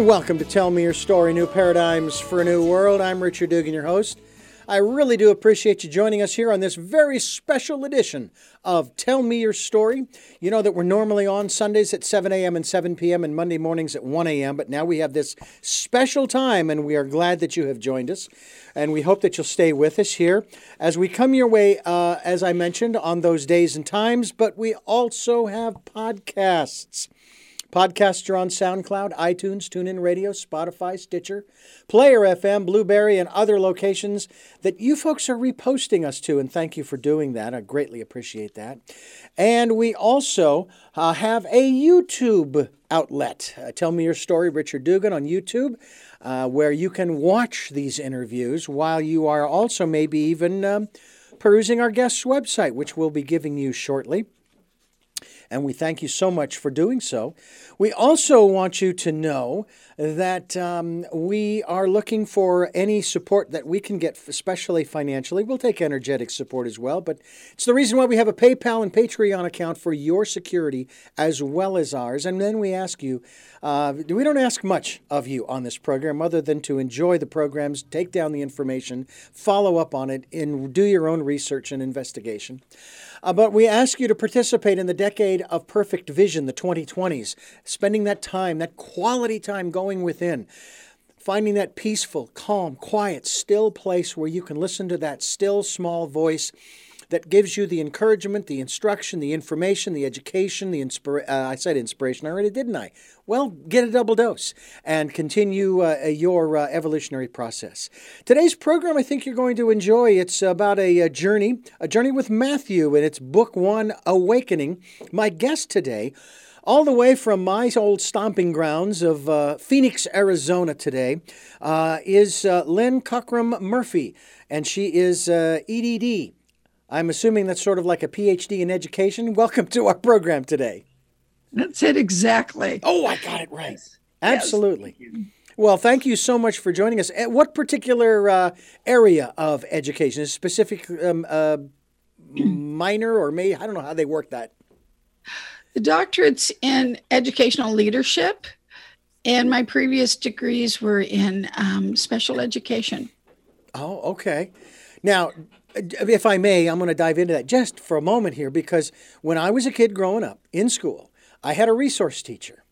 and welcome to Tell Me Your Story New Paradigms for a New World. I'm Richard Dugan, your host. I really do appreciate you joining us here on this very special edition of Tell Me Your Story. You know that we're normally on Sundays at 7 a.m. and 7 p.m. and Monday mornings at 1 a.m., but now we have this special time, and we are glad that you have joined us. And we hope that you'll stay with us here as we come your way, uh, as I mentioned, on those days and times, but we also have podcasts. Podcasts are on SoundCloud, iTunes, TuneIn Radio, Spotify, Stitcher, Player FM, Blubrry, and other locations that you folks are reposting us to, and thank you for doing that. I greatly appreciate that. And we also uh, have a YouTube outlet. Uh, Tell Me Your Story, Richard Dugan on YouTube, uh, where you can watch these interviews while you are also maybe even um, perusing our guest's website, which we'll be giving you shortly and we thank you so much for doing so. We also want you to know that um, we are looking for any support that we can get, especially financially. We'll take energetic support as well, but it's the reason why we have a PayPal and Patreon account for your security as well as ours. And then we ask you, uh, we don't ask much of you on this program other than to enjoy the programs, take down the information, follow up on it, and do your own research and investigation. Uh, but we ask you to participate in the decade of perfect vision, the 2020s, spending that time, that quality time going within, finding that peaceful, calm, quiet, still place where you can listen to that still small voice that gives you the encouragement, the instruction, the information, the education, the inspira- uh, I said inspiration already, didn't I? Well, get a double dose and continue uh, your uh, evolutionary process. Today's program, I think you're going to enjoy. It's about a, a journey, a journey with Matthew, and it's Book One, Awakening. My guest today all the way from my old stomping grounds of uh, Phoenix, Arizona today, uh, is uh, Lynn Cockrum Murphy, and she is uh, EDD. I'm assuming that's sort of like a PhD in education. Welcome to our program today. That's it exactly. Oh, I got it right. Yes. Absolutely. Yes, thank well, thank you so much for joining us. What particular uh, area of education? Is specific um, uh, minor or may I don't know how they work that. The doctorate's in educational leadership, and my previous degrees were in um, special education. Oh, okay. Now, Uh, if I may, I'm going to dive into that just for a moment here because when I was a kid growing up in school, I had a resource teacher.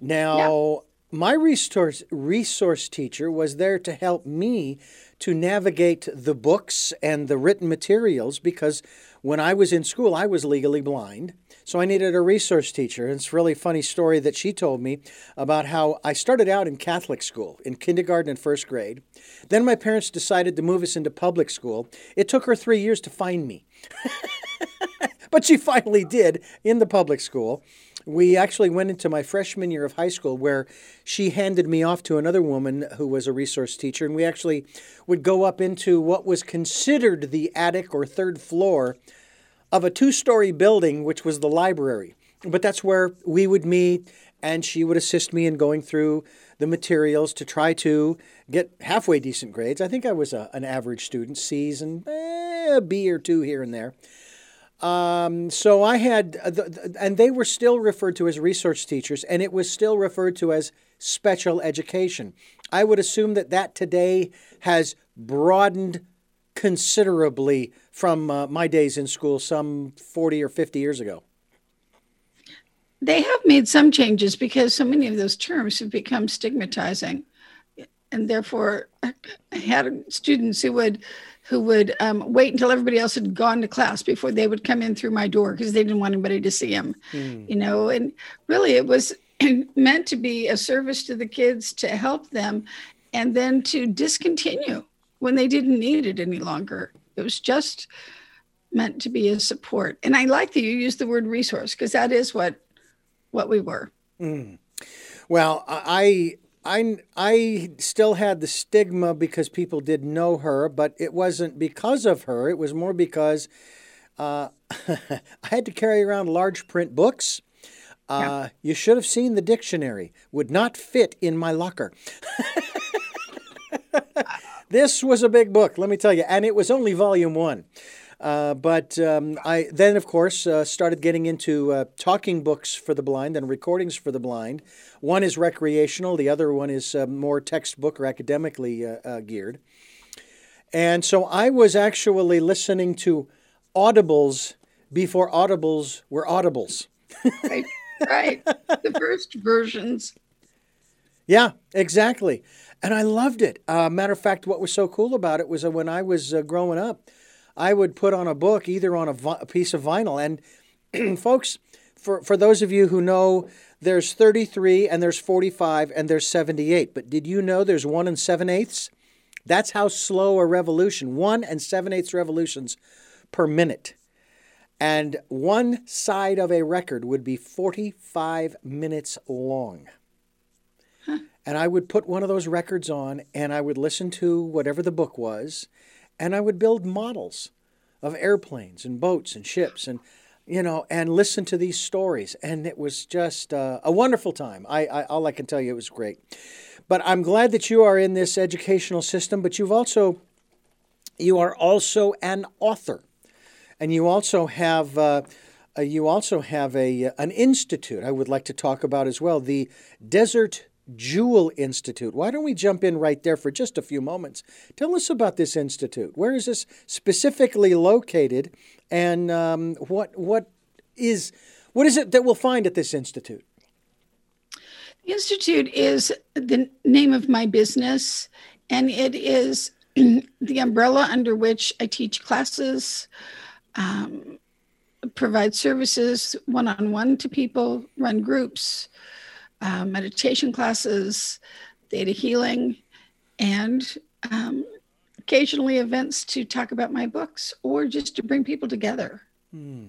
Now, yeah. my resource resource teacher was there to help me to navigate the books and the written materials because when I was in school, I was legally blind. So I needed a resource teacher. And it's a really funny story that she told me about how I started out in Catholic school in kindergarten and first grade. Then my parents decided to move us into public school. It took her three years to find me. but she finally did in the public school. We actually went into my freshman year of high school where she handed me off to another woman who was a resource teacher, and we actually would go up into what was considered the attic or third floor of a two story building, which was the library. But that's where we would meet, and she would assist me in going through the materials to try to get halfway decent grades. I think I was a, an average student, C's and eh, a B or two here and there. Um, so I had, uh, and they were still referred to as research teachers, and it was still referred to as special education. I would assume that that today has broadened considerably from uh, my days in school some 40 or 50 years ago. They have made some changes because so many of those terms have become stigmatizing. And therefore, I had students who would who would um, wait until everybody else had gone to class before they would come in through my door because they didn't want anybody to see them. Mm. You know, and really it was meant to be a service to the kids to help them and then to discontinue when they didn't need it any longer. It was just meant to be a support. And I like that you use the word resource because that is what what we were. Mm. Well, I I I still had the stigma because people did know her, but it wasn't because of her. It was more because uh, I had to carry around large print books. Uh, yeah. You should have seen the dictionary; would not fit in my locker. This was a big book, let me tell you, and it was only volume one. Uh, but um, I then, of course, uh, started getting into uh, talking books for the blind and recordings for the blind. One is recreational, the other one is uh, more textbook or academically uh, uh, geared. And so I was actually listening to audibles before audibles were audibles. right, right. The first versions. Yeah, exactly. And I loved it. Uh, matter of fact, what was so cool about it was that when I was uh, growing up, I would put on a book either on a, vi- a piece of vinyl. And folks, for, for those of you who know, there's 33 and there's 45 and there's 78. But did you know there's one and seven eighths? That's how slow a revolution, one and seven eighths revolutions per minute. And one side of a record would be 45 minutes long. And I would put one of those records on and I would listen to whatever the book was and I would build models of airplanes and boats and ships and you know and listen to these stories. And it was just uh, a wonderful time. I, I all i can tell you it was great. But i'm glad that you are in this educational system but you've also you are also an author. And you also have uh, uh, you also have a an institute i would like to talk about as well the desert Jewel Institute. Why don't we jump in right there for just a few moments? Tell us about this institute. Where is this specifically located, and um, what what is what is it that we'll find at this institute? The institute is the name of my business, and it is the umbrella under which I teach classes. Um, provide services one on one to people, run groups, uh, meditation classes, theta healing, and um, occasionally events to talk about my books or just to bring people together. Hmm.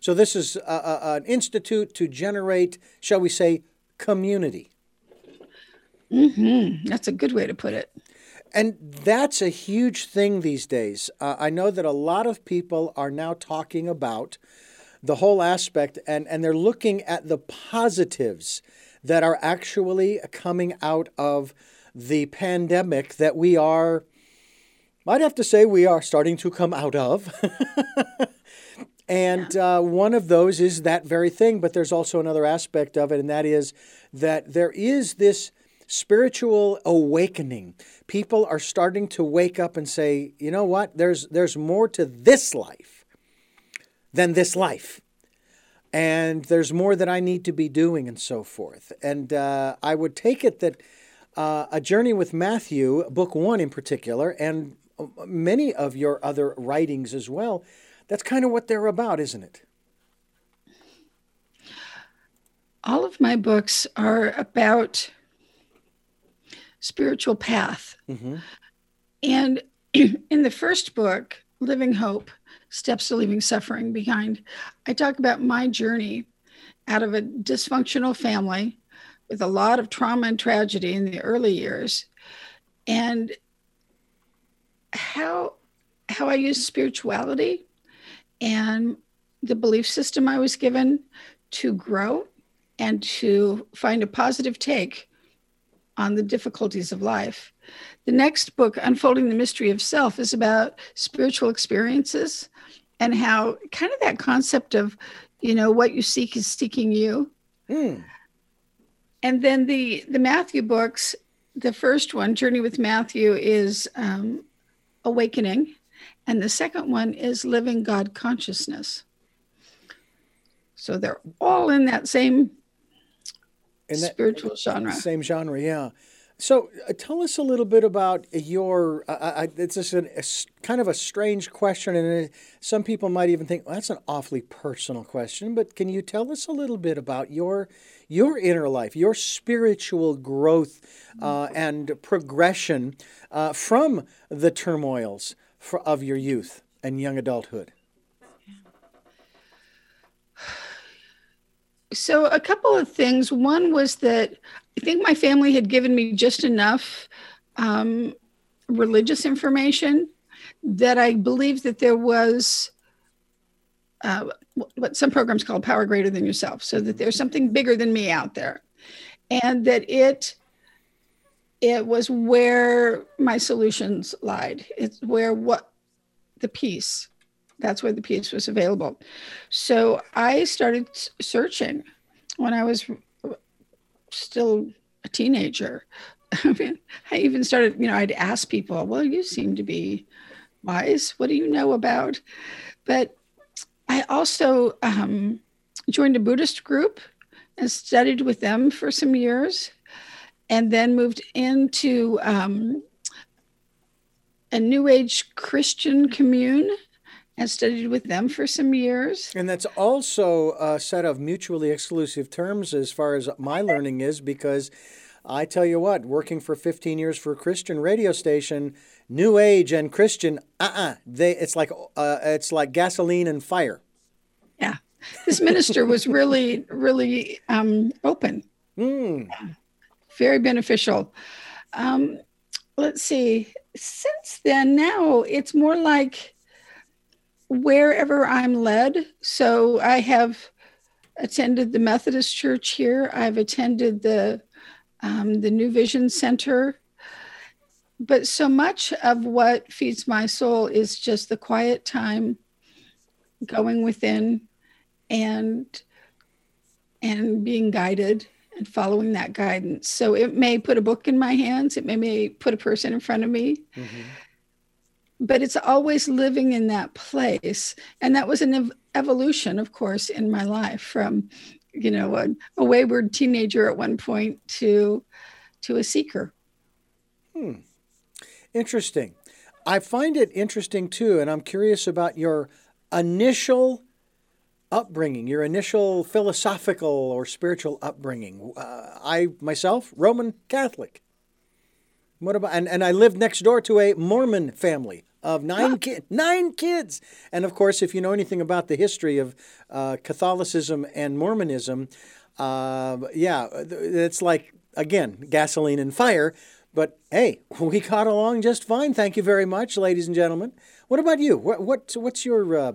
So, this is a, a, an institute to generate, shall we say, community. Mm-hmm. That's a good way to put it. And that's a huge thing these days. Uh, I know that a lot of people are now talking about the whole aspect and, and they're looking at the positives that are actually coming out of the pandemic that we are, I'd have to say, we are starting to come out of. and uh, one of those is that very thing, but there's also another aspect of it, and that is that there is this spiritual awakening. People are starting to wake up and say, you know what, there's, there's more to this life than this life and there's more that I need to be doing, and so forth. And uh, I would take it that uh, A Journey with Matthew, book one in particular, and uh, many of your other writings as well, that's kind of what they're about, isn't it? All of my books are about spiritual path. Mm-hmm. And in the first book, Living Hope, steps to leaving suffering behind. I talk about my journey out of a dysfunctional family with a lot of trauma and tragedy in the early years and how how I use spirituality and the belief system I was given to grow and to find a positive take on the difficulties of life. The next book, Unfolding the Mystery of Self, is about spiritual experiences and how kind of that concept of, you know, what you seek is seeking you. Mm. And then the the Matthew books, the first one, Journey with Matthew, is um, awakening, and the second one is living God consciousness. So they're all in that same in that spiritual genre. Same genre, yeah. So, uh, tell us a little bit about your. Uh, uh it's just a, a, kind of a strange question, and uh, some people might even think well, that's an awfully personal question. But can you tell us a little bit about your your inner life, your spiritual growth uh, and progression uh, from the turmoils for, of your youth and young adulthood? So, a couple of things. One was that I think my family had given me just enough um, religious information that I believed that there was uh, what some programs call power greater than yourself, so that there's something bigger than me out there, and that it it was where my solutions lied. It's where what the peace that's where the peace was available. So I started searching when I was still a teenager. I mean, I even started, you know, I'd ask people, well, you seem to be wise. What do you know about? But I also um, joined a Buddhist group and studied with them for some years and then moved into um, a New Age Christian commune and studied with them for some years. And that's also a set of mutually exclusive terms as far as my learning is, because I tell you what, working for 15 years for a Christian radio station, New Age and Christian, uh-uh, they it's like uh, it's like gasoline and fire. Yeah, this minister was really, really um, open. Mm. Very beneficial. Um, let's see. Since then, now it's more like wherever I'm led. So I have attended the Methodist Church here. I've attended the um, the New Vision Center. But so much of what feeds my soul is just the quiet time, going within, and and being guided and following that guidance. So it may put a book in my hands, it may, may put a person in front of me. Mm-hmm. But it's always living in that place. And that was an ev- evolution, of course, in my life from, you know, a, a, wayward teenager at one point to to a seeker. Hmm. Interesting. I find it interesting too, and I'm curious about your initial upbringing, your initial philosophical or spiritual upbringing. Uh, I myself, Roman Catholic. What about and, and I lived next door to a Mormon family of nine kids, nine kids, and of course, if you know anything about the history of uh, Catholicism and Mormonism, uh, yeah, it's like again gasoline and fire. But hey, we got along just fine. Thank you very much, ladies and gentlemen. What about you? What, what what's your uh,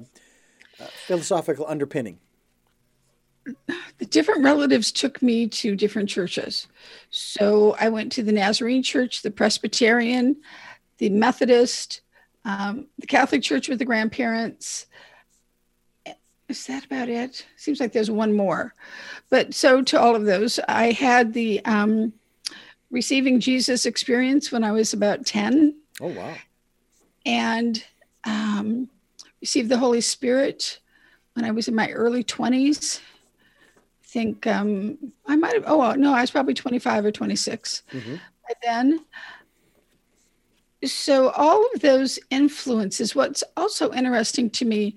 philosophical underpinning? The different relatives took me to different churches. So I went to the Nazarene Church, the Presbyterian, the Methodist, um, the Catholic Church with the grandparents. Is that about it? Seems like there's one more. But so to all of those, I had the um, receiving Jesus experience when I was about 10. Oh, wow. And um, received the Holy Spirit when I was in my early 20s. I think um, I might have, oh, no, I was probably 25 or 26 mm-hmm. by then. So, all of those influences, what's also interesting to me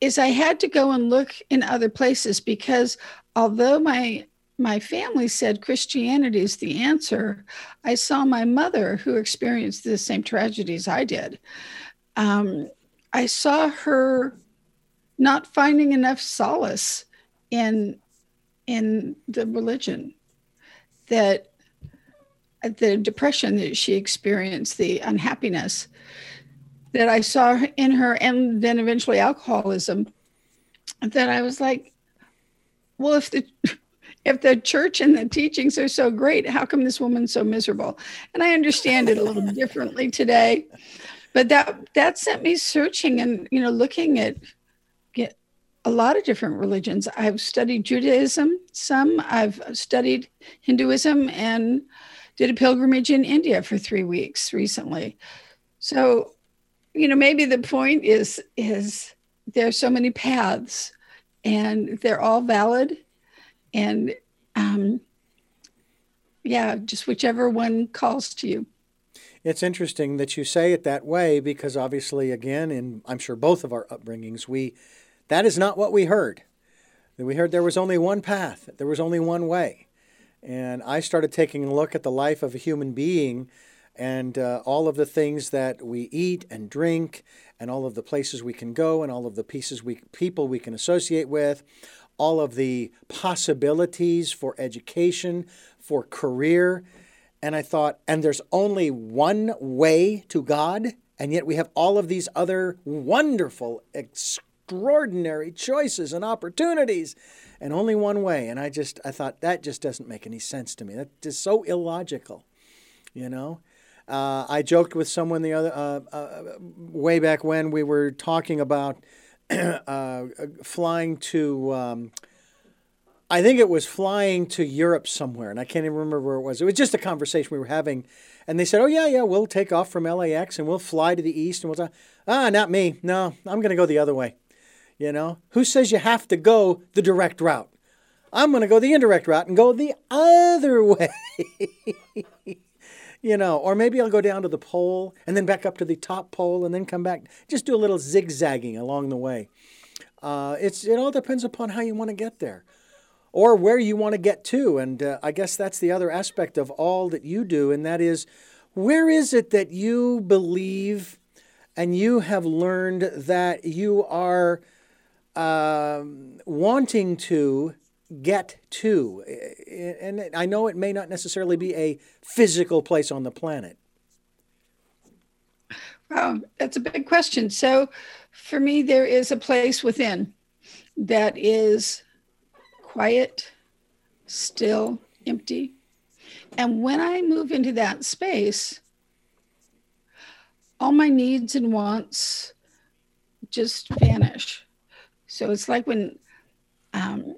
is I had to go and look in other places because although my my family said Christianity is the answer, I saw my mother, who experienced the same tragedies I did, um, I saw her not finding enough solace in in the religion that the depression that she experienced the unhappiness that i saw in her and then eventually alcoholism that i was like well if the if the church and the teachings are so great how come this woman's so miserable? And i understand it a little differently today but that that sent me searching and you know looking at get a lot of different religions. I've studied judaism some i've studied hinduism and did a pilgrimage in india for three weeks recently so you know maybe the point is is there's so many paths and they're all valid and um yeah just whichever one calls to you it's interesting that you say it that way because obviously, again, in I'm sure both of our upbringings, we that is not what we heard. We heard there was only one path, there was only one way. And I started taking a look at the life of a human being and uh, all of the things that we eat and drink, and all of the places we can go, and all of the pieces we people we can associate with, all of the possibilities for education, for career. And I thought, and there's only one way to God, and yet we have all of these other wonderful, extraordinary choices and opportunities, and only one way. And I just, I thought that just doesn't make any sense to me. That is so illogical, you know. Uh, I joked with someone the other uh, uh, way back when we were talking about uh, flying to. Um, I think it was flying to Europe somewhere, and I can't even remember where it was. It was just a conversation we were having, and they said, "Oh yeah, yeah, we'll take off from LAX and we'll fly to the east and we'll." Talk. Ah, not me. No, I'm going to go the other way. You know, who says you have to go the direct route? I'm going to go the indirect route and go the other way. you know, or maybe I'll go down to the pole and then back up to the top pole and then come back. Just do a little zigzagging along the way. Uh, it's it all depends upon how you want to get there, or where you want to get to. And uh, I guess that's the other aspect of all that you do, and that is, where is it that you believe, and you have learned that you are um, wanting to get to? And I know it may not necessarily be a physical place on the planet. Wow, that's a big question. So, for me, there is a place within that is quiet, still, empty. And when I move into that space, all my needs and wants just vanish. So it's like when um,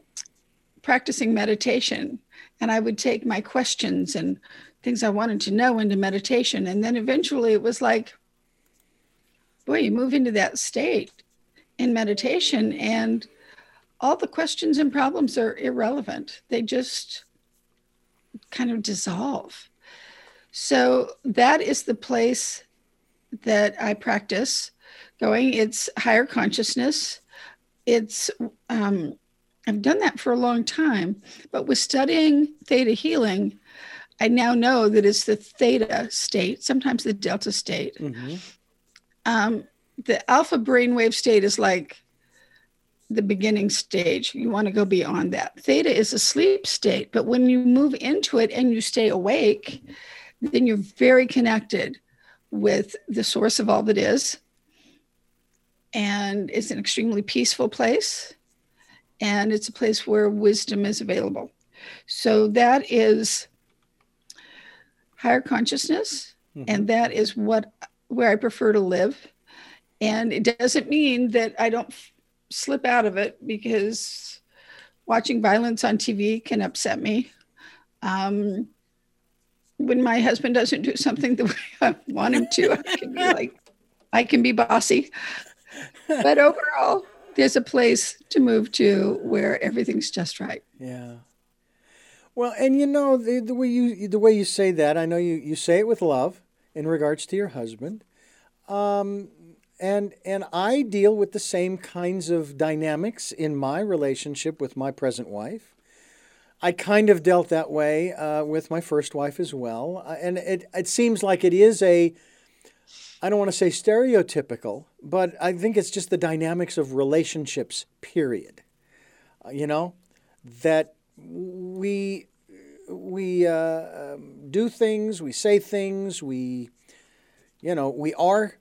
practicing meditation, and I would take my questions and things I wanted to know into meditation. And then eventually it was like, boy, you move into that state in meditation, and all the questions and problems are irrelevant. They just kind of dissolve. So that is the place that I practice going. It's higher consciousness it's um, I've done that for a long time, but with studying theta healing, I now know that it's the theta state, sometimes the delta state. Mm-hmm. Um, the alpha brainwave state is like the beginning stage. You want to go beyond that. Theta is a sleep state, but when you move into it and you stay awake, then you're very connected with the source of all that is and it's an extremely peaceful place and it's a place where wisdom is available. So that is higher consciousness mm-hmm. and that is what where i prefer to live. And it doesn't mean that i don't f- slip out of it because watching violence on tv can upset me. Um, when my husband doesn't do something the way i want him to i can be like i can be bossy but overall, there's a place to move to where everything's just right. Yeah. Well, and you know the, the way you the way you say that, I know you, you say it with love in regards to your husband, um, and and I deal with the same kinds of dynamics in my relationship with my present wife. I kind of dealt that way uh, with my first wife as well, uh, and it it seems like it is a I don't want to say stereotypical, but I think it's just the dynamics of relationships, period. Uh, you know, that we we uh, um, do things, we say things, we, you know, we are,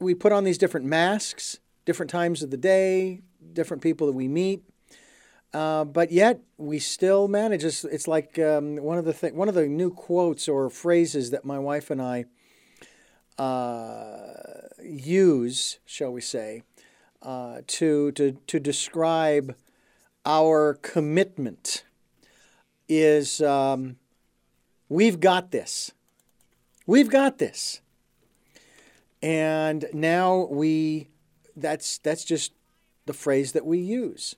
we put on these different masks, different times of the day, different people that we meet. Uh, but yet we still manage. It's, it's like um, one of the th- one of the new quotes or phrases that my wife and I uh, use, shall we say, uh, to, to, to describe our commitment is um, we've got this. We've got this. And now we, that's, that's just the phrase that we use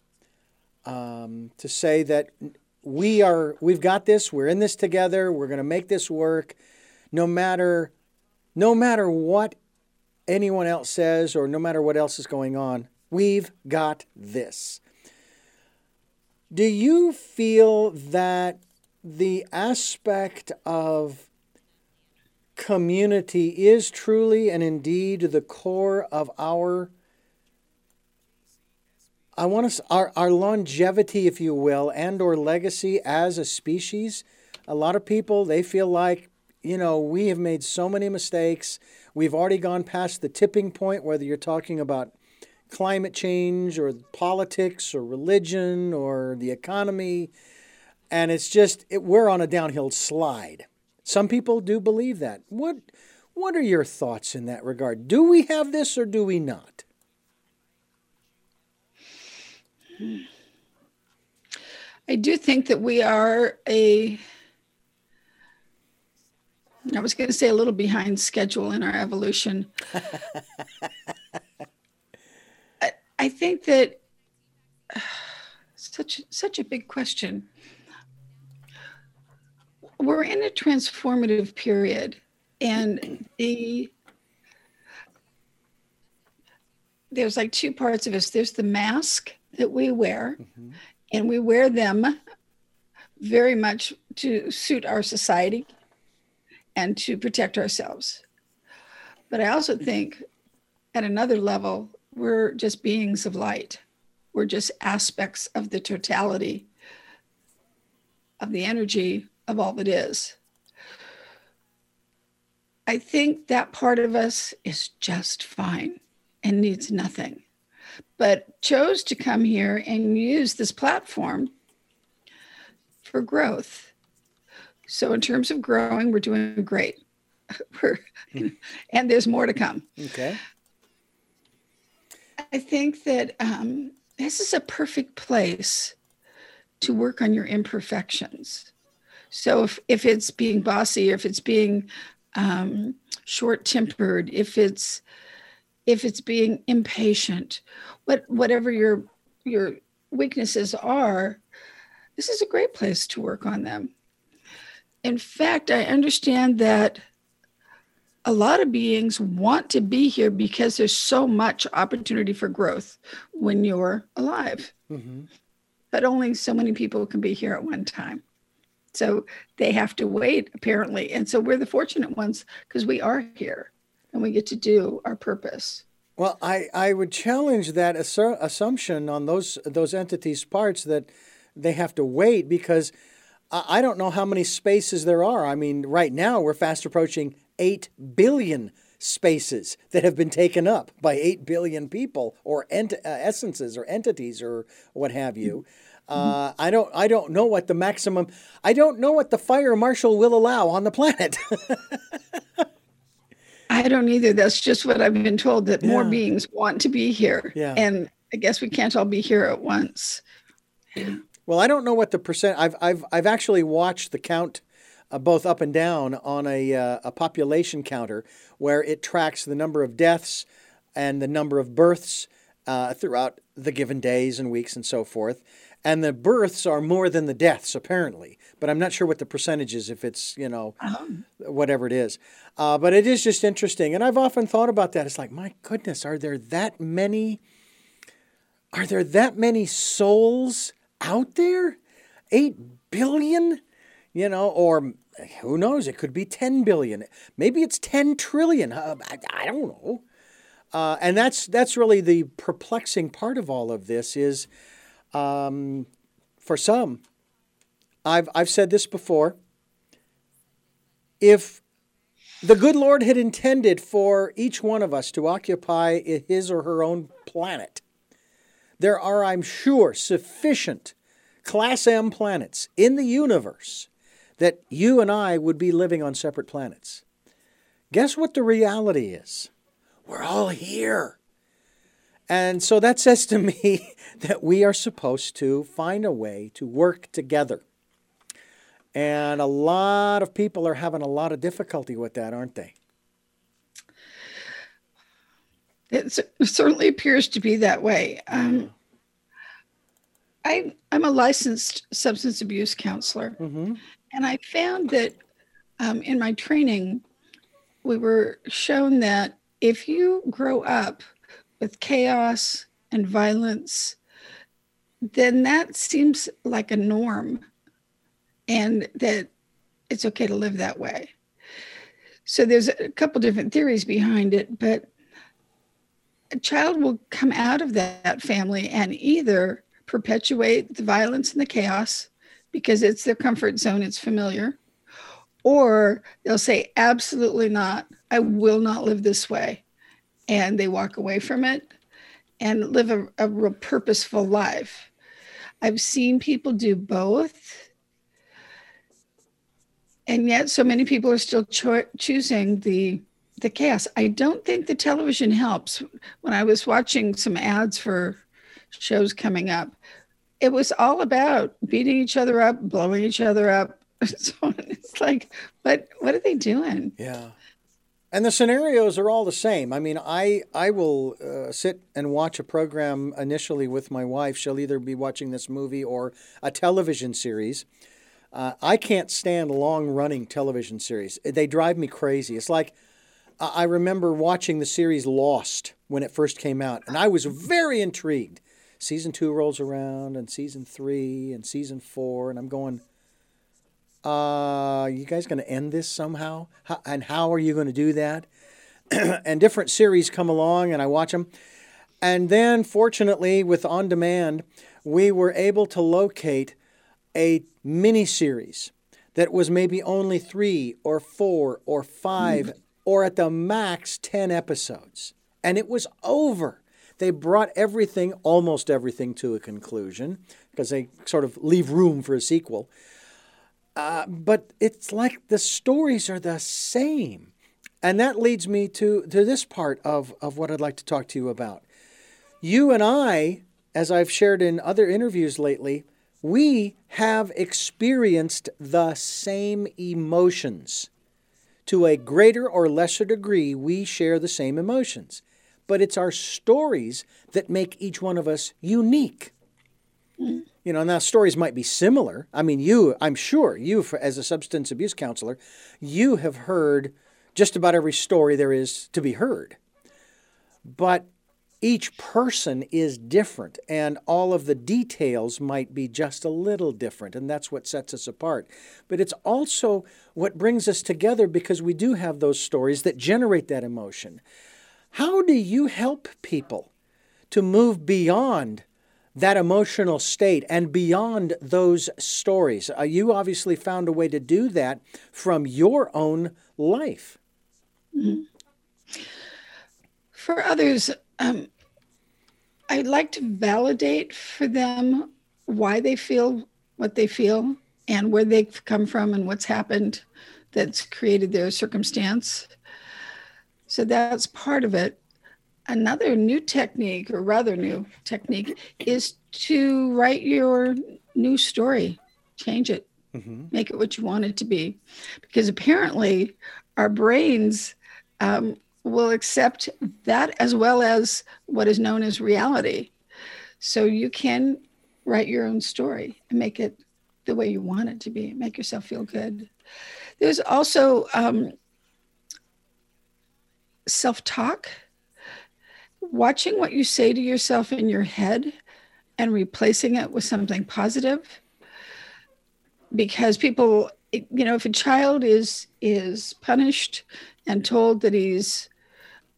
um, to say that we are, we've got this, we're in this together, we're going to make this work no matter no matter what anyone else says or no matter what else is going on, we've got this. Do you feel that the aspect of community is truly and indeed the core of our I want to our, our longevity, if you will, and or legacy as a species. A lot of people they feel like you know, we have made so many mistakes. We've already gone past the tipping point, whether you're talking about climate change or politics or religion or the economy. And it's just, it, we're on a downhill slide. Some people do believe that. What what are your thoughts in that regard? Do we have this or do we not? I do think that we are a I was going to say a little behind schedule in our evolution. I, I, think that uh, such such a big question. We're in a transformative period, and the there's like two parts of us. There's the mask that we wear, mm-hmm. and we wear them very much to suit our society and to protect ourselves. But I also think at another level, we're just beings of light. We're just aspects of the totality of the energy of all that is. I think that part of us is just fine and needs nothing, but chose to come here and use this platform for growth so in terms of growing, we're doing great. we're, and there's more to come. Okay. I think that um, this is a perfect place to work on your imperfections. So if, if it's being bossy, if it's being um, short-tempered, if it's if it's being impatient, what whatever your your weaknesses are, this is a great place to work on them in fact, I understand that a lot of beings want to be here because there's so much opportunity for growth when you're alive. Mm-hmm. But only so many people can be here at one time. So they have to wait, apparently. And so we're the fortunate ones because we are here and we get to do our purpose. Well, I, I would challenge that assumption on those those entities' parts that they have to wait because I don't know how many spaces there are. I mean, right now we're fast approaching 8 billion spaces that have been taken up by 8 billion people or ent- uh, essences or entities or what have you. Uh, I don't I don't know what the maximum I don't know what the fire marshal will allow on the planet. I don't either. That's just what I've been told that yeah. more beings want to be here. Yeah. And I guess we can't all be here at once. Well, I don't know what the percent. I've I've I've actually watched the count, uh, both up and down on a uh, a population counter where it tracks the number of deaths and the number of births uh, throughout the given days and weeks and so forth. And the births are more than the deaths apparently, but I'm not sure what the percentage is. If it's you know uh-huh. whatever it is, uh, but it is just interesting. And I've often thought about that. It's like my goodness, are there that many? Are there that many souls? Out there? 8 billion? You know, or who knows? It could be 10 billion. Maybe it's 10 trillion. Uh, I, I, don't know. Uh, and that's that's really the perplexing part of all of this is um, for some, I've, I've said this before. If the good Lord had intended for each one of us to occupy his or her own planet, there are, I'm sure, sufficient Class M planets in the universe that you and I would be living on separate planets. Guess what the reality is? We're all here. And so that says to me that we are supposed to find a way to work together. And a lot of people are having a lot of difficulty with that, aren't they? It certainly appears to be that way. Um, I, I'm a licensed substance abuse counselor. Mm-hmm. And I found that um, in my training, we were shown that if you grow up with chaos and violence, then that seems like a norm and that it's okay to live that way. So there's a couple different theories behind it, but a child will come out of that family and either perpetuate the violence and the chaos because it's their comfort zone, it's familiar, or they'll say, absolutely not, I will not live this way. And they walk away from it and live a, a real purposeful life. I've seen people do both. and yet so many people are still cho- choosing the the chaos. I don't think the television helps. When I was watching some ads for shows coming up, it was all about beating each other up, blowing each other up. So it's like, what what are they doing? Yeah. And the scenarios are all the same. I mean, I I will uh, sit and watch a program initially with my wife. She'll either be watching this movie or a television series. Uh, I can't stand long running television series. They drive me crazy. It's like I remember watching the series Lost when it first came out, and I was very intrigued. Season two rolls around, and season three, and season four, and I'm going, uh, you guys going to end this somehow? How, and how are you going to do that? and different series come along, and I watch them. And then, fortunately, with on demand, we were able to locate a mini series that was maybe only three or four or five mm. Or at the max 10 episodes. And it was over. They brought everything, almost everything, to a conclusion because they sort of leave room for a sequel. Uh, but it's like the stories are the same. And that leads me to, to this part of, of what I'd like to talk to you about. You and I, as I've shared in other interviews lately, we have experienced the same emotions. To a greater or lesser degree, we share the same emotions. But it's our stories that make each one of us unique. You know, now stories might be similar. I mean, you, I'm sure, you, as a substance abuse counselor, you have heard just about every story there is to be heard. But each person is different, and all of the details might be just a little different, and that's what sets us apart. But it's also what brings us together because we do have those stories that generate that emotion. How do you help people to move beyond that emotional state and beyond those stories. Uh, you obviously found a way to do that from your own life. Mm-hmm. For others, um, I'd like to validate for them why they feel what they feel and where they've come from and what's happened that's created their circumstance. So that's part of it another new technique, or rather new technique, is to write your new story, change it, mm-hmm. make it what you want it to be. Because apparently, our brains um, will accept that as well as what is known as reality. So you can write your own story and make it the way you want it to be, make yourself feel good. There's also um, self talk watching what you say to yourself in your head and replacing it with something positive because people you know if a child is is punished and told that he's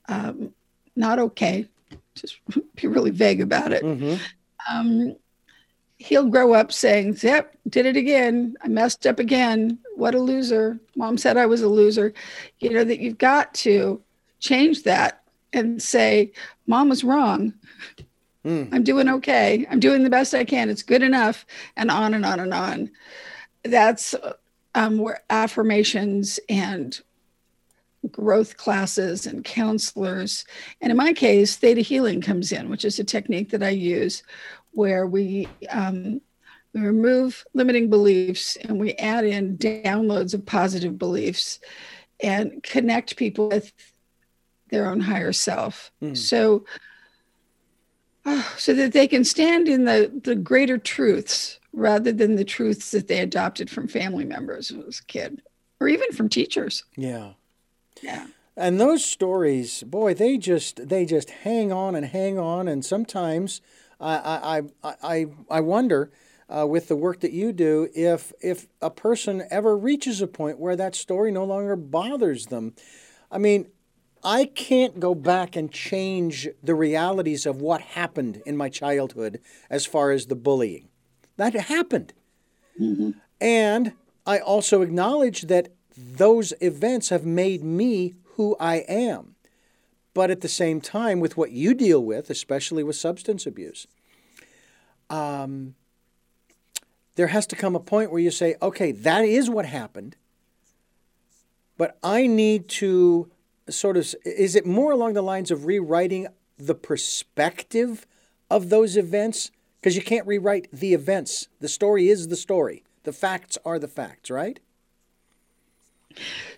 um, not okay just be really vague about it mm-hmm. um, he'll grow up saying yep did it again i messed up again what a loser mom said i was a loser you know that you've got to change that and say, Mom was wrong. Mm. I'm doing okay. I'm doing the best I can. It's good enough. And on and on and on. That's um, where affirmations and growth classes and counselors, and in my case, theta healing comes in, which is a technique that I use where we, um, we remove limiting beliefs and we add in downloads of positive beliefs and connect people with their own higher self. Mm. So, oh, so that they can stand in the, the greater truths rather than the truths that they adopted from family members as a kid or even from teachers. Yeah. Yeah. And those stories, boy, they just they just hang on and hang on, and sometimes I I I I wonder uh, with the work that you do if if a person ever reaches a point where that story no longer bothers them. I mean, I can't go back and change the realities of what happened in my childhood as far as the bullying. That happened. Mm-hmm. And I also acknowledge that those events have made me who I am. But at the same time, with what you deal with, especially with substance abuse, um, there has to come a point where you say, okay, that is what happened. but I need to sort of, is it more along the lines of rewriting the perspective of those events? Because you can't rewrite the events. The story is the story, the facts are the facts, right?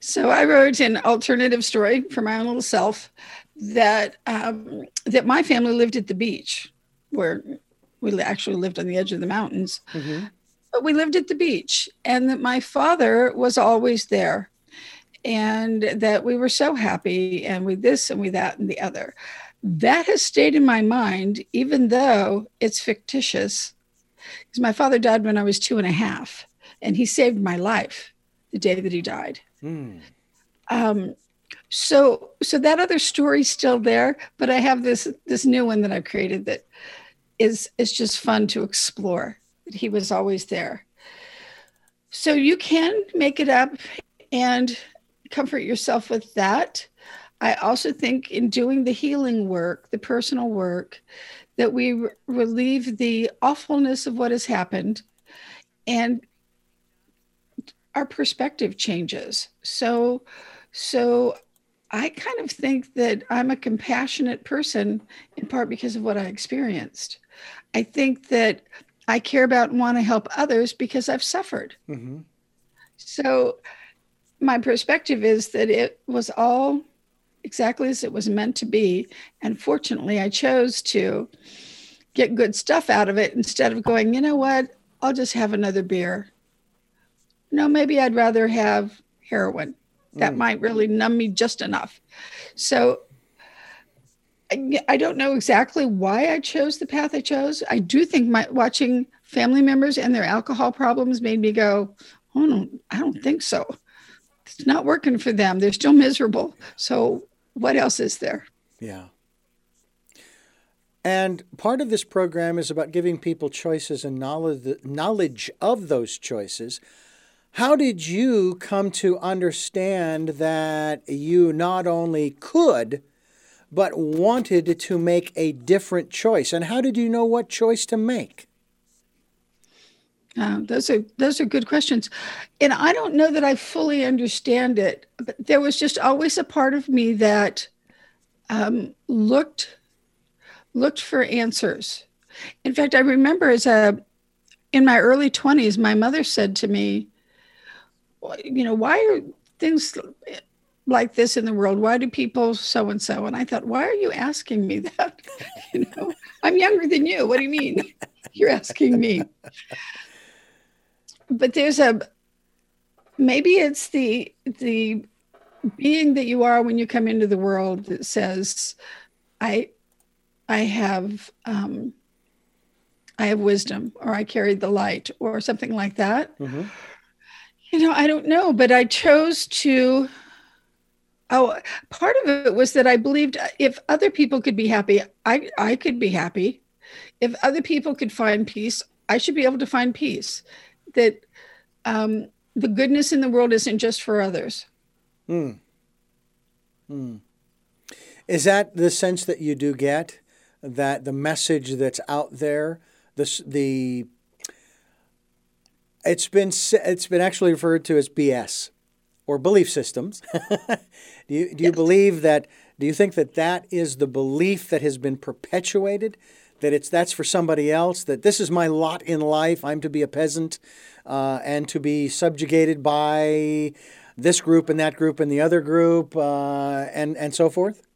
So I wrote an alternative story for my own little self that um, that my family lived at the beach, where we actually lived on the edge of the mountains. Mm-hmm. But we lived at the beach, and that my father was always there, and that we were so happy, and we this and we that and the other. That has stayed in my mind, even though it's fictitious. Because my father died when I was two and a half, and he saved my life the day that he died. Mm. Um, so so that other story's still there, but I have this this new one that I've created that is is just fun to explore. He was always there. So you can make it up and comfort yourself with that. I also think in doing the healing work, the personal work, that we re- relieve the awfulness of what has happened and our perspective changes. So so I kind of think that I'm a compassionate person in part because of what I experienced. I think that I care about and want to help others because I've suffered. Mm-hmm. So my perspective is that it was all exactly as it was meant to be. And fortunately, I chose to get good stuff out of it instead of going, you know what, I'll just have another beer. No, maybe I'd rather have heroin that mm. might really numb me just enough. So I don't know exactly why I chose the path I chose. I do think my watching family members and their alcohol problems made me go, "Oh no, I don't think so. It's not working for them. They're still miserable. So what else is there?" Yeah. And part of this program is about giving people choices and knowledge knowledge of those choices. How did you come to understand that you not only could, but wanted to make a different choice? And how did you know what choice to make? Uh, those are those are good questions, and I don't know that I fully understand it. But there was just always a part of me that um, looked looked for answers. In fact, I remember as a in my early twenties, my mother said to me, you know, why are things like this in the world? Why do people so and so? And I thought, why are you asking me that? you know, I'm younger than you. What do you mean? You're asking me. But there's a maybe it's the the being that you are when you come into the world that says, I I have um, I have wisdom or I carry the light or something like that. Mm-hmm you know, I don't know, but I chose to. Oh, part of it was that I believed if other people could be happy, I, I could be happy. If other people could find peace, I should be able to find peace. That um, the goodness in the world isn't just for others. Hmm. Hmm. Is that the sense that you do get? That the message that's out there, the, the it's been it's been actually referred to as BS or belief systems. do you do you yes. believe that? Do you think that that is the belief that has been perpetuated? That it's that's for somebody else. That this is my lot in life. I'm to be a peasant, uh, and to be subjugated by this group and that group and the other group, uh, and and so forth.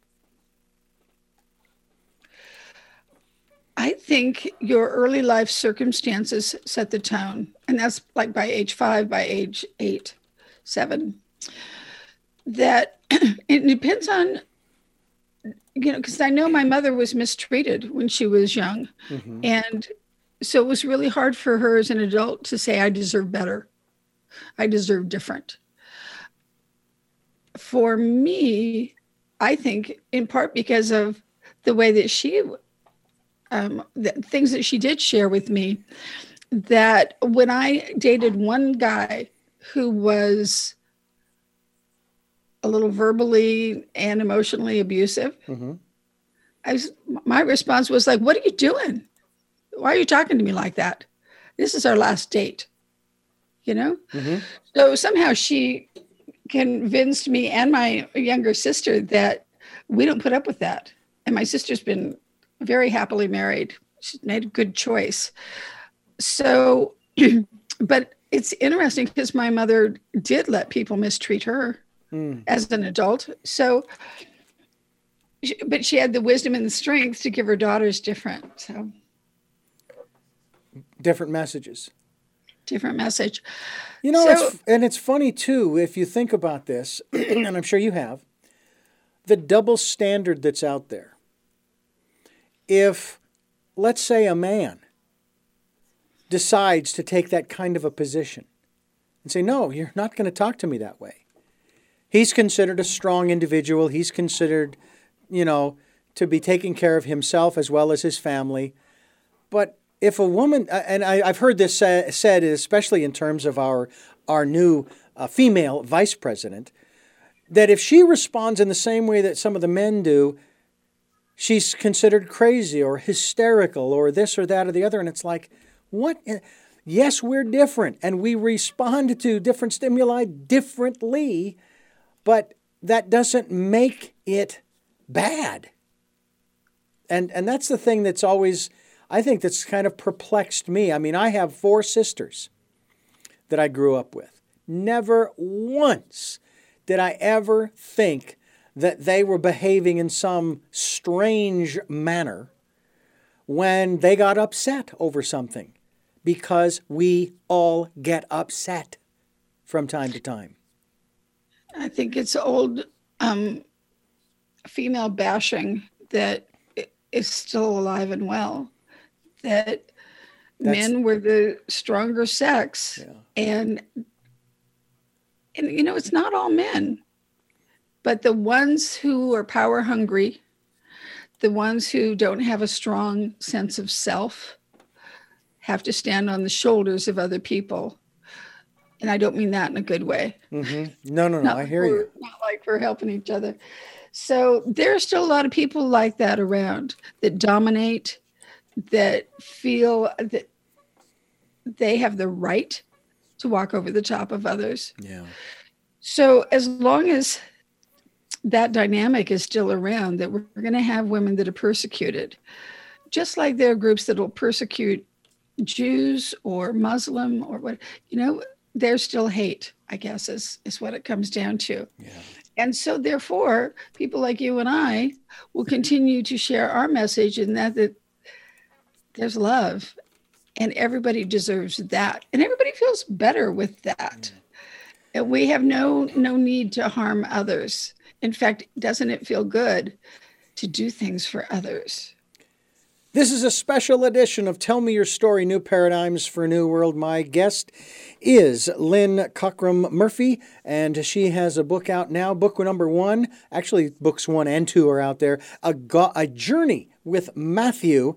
I think your early life circumstances set the tone. And that's like by age five, by age eight, seven. That it depends on, you know, because I know my mother was mistreated when she was young. Mm-hmm. And so it was really hard for her as an adult to say, I deserve better. I deserve different. For me, I think in part because of the way that she um, the things that she did share with me that when I dated one guy who was a little verbally and emotionally abusive, mm-hmm. I was, my response was like, "What are you doing? Why are you talking to me like that? This is our last date." You know. Mm-hmm. So somehow she convinced me and my younger sister that we don't put up with that. And my sister's been very happily married. She made a good choice. So, but it's interesting because my mother did let people mistreat her mm. as an adult. So, but she had the wisdom and the strength to give her daughters different. So, different messages. Different message. You know, so, it's, and it's funny too if you think about this, and I'm sure you have, the double standard that's out there. If, let's say, a man decides to take that kind of a position and say, no, you're not going to talk to me that way. He's considered a strong individual. He's considered, you know, to be taking care of himself as well as his family. But if a woman, and I, have heard this said, especially in terms of our our new uh, female vice president, that if she responds in the same way that some of the men do, she's considered crazy or hysterical or this or that or the other. And it's like, what? Yes, we're different and we respond to different stimuli differently, but that doesn't make it bad. And, and that's the thing that's always I think that's kind of perplexed me. I mean, I have four sisters that I grew up with. Never once did I ever think that they were behaving in some strange manner when they got upset over something because we all get upset from time to time. I think it's old um, female bashing that is still alive and well that That's, men were the stronger sex yeah. and and you know it's not all men but the ones who are power hungry the ones who don't have a strong sense of self have to stand on the shoulders of other people and i don't mean that in a good way mm-hmm. no no no i hear you not like we're helping each other so there are still a lot of people like that around that dominate that feel that they have the right to walk over the top of others. Yeah. So as long as that dynamic is still around, that we're going to have women that are persecuted, just like there are groups that will persecute Jews or Muslim or what, you know, there's still hate, I guess, is, is what it comes down to. Yeah. And so, therefore, people like you and I will continue to share our message and that, that there's love and everybody deserves that. And everybody feels better with that. Mm. And we have no no need to harm others in fact doesn't it feel good to do things for others this is a special edition of Tell Me Your Story New Paradigms for a New World. My guest is Lynne Cockrum Murphy, and she has a book out now. Book number one, actually, books one and two are out there A, Go- a Journey with Matthew.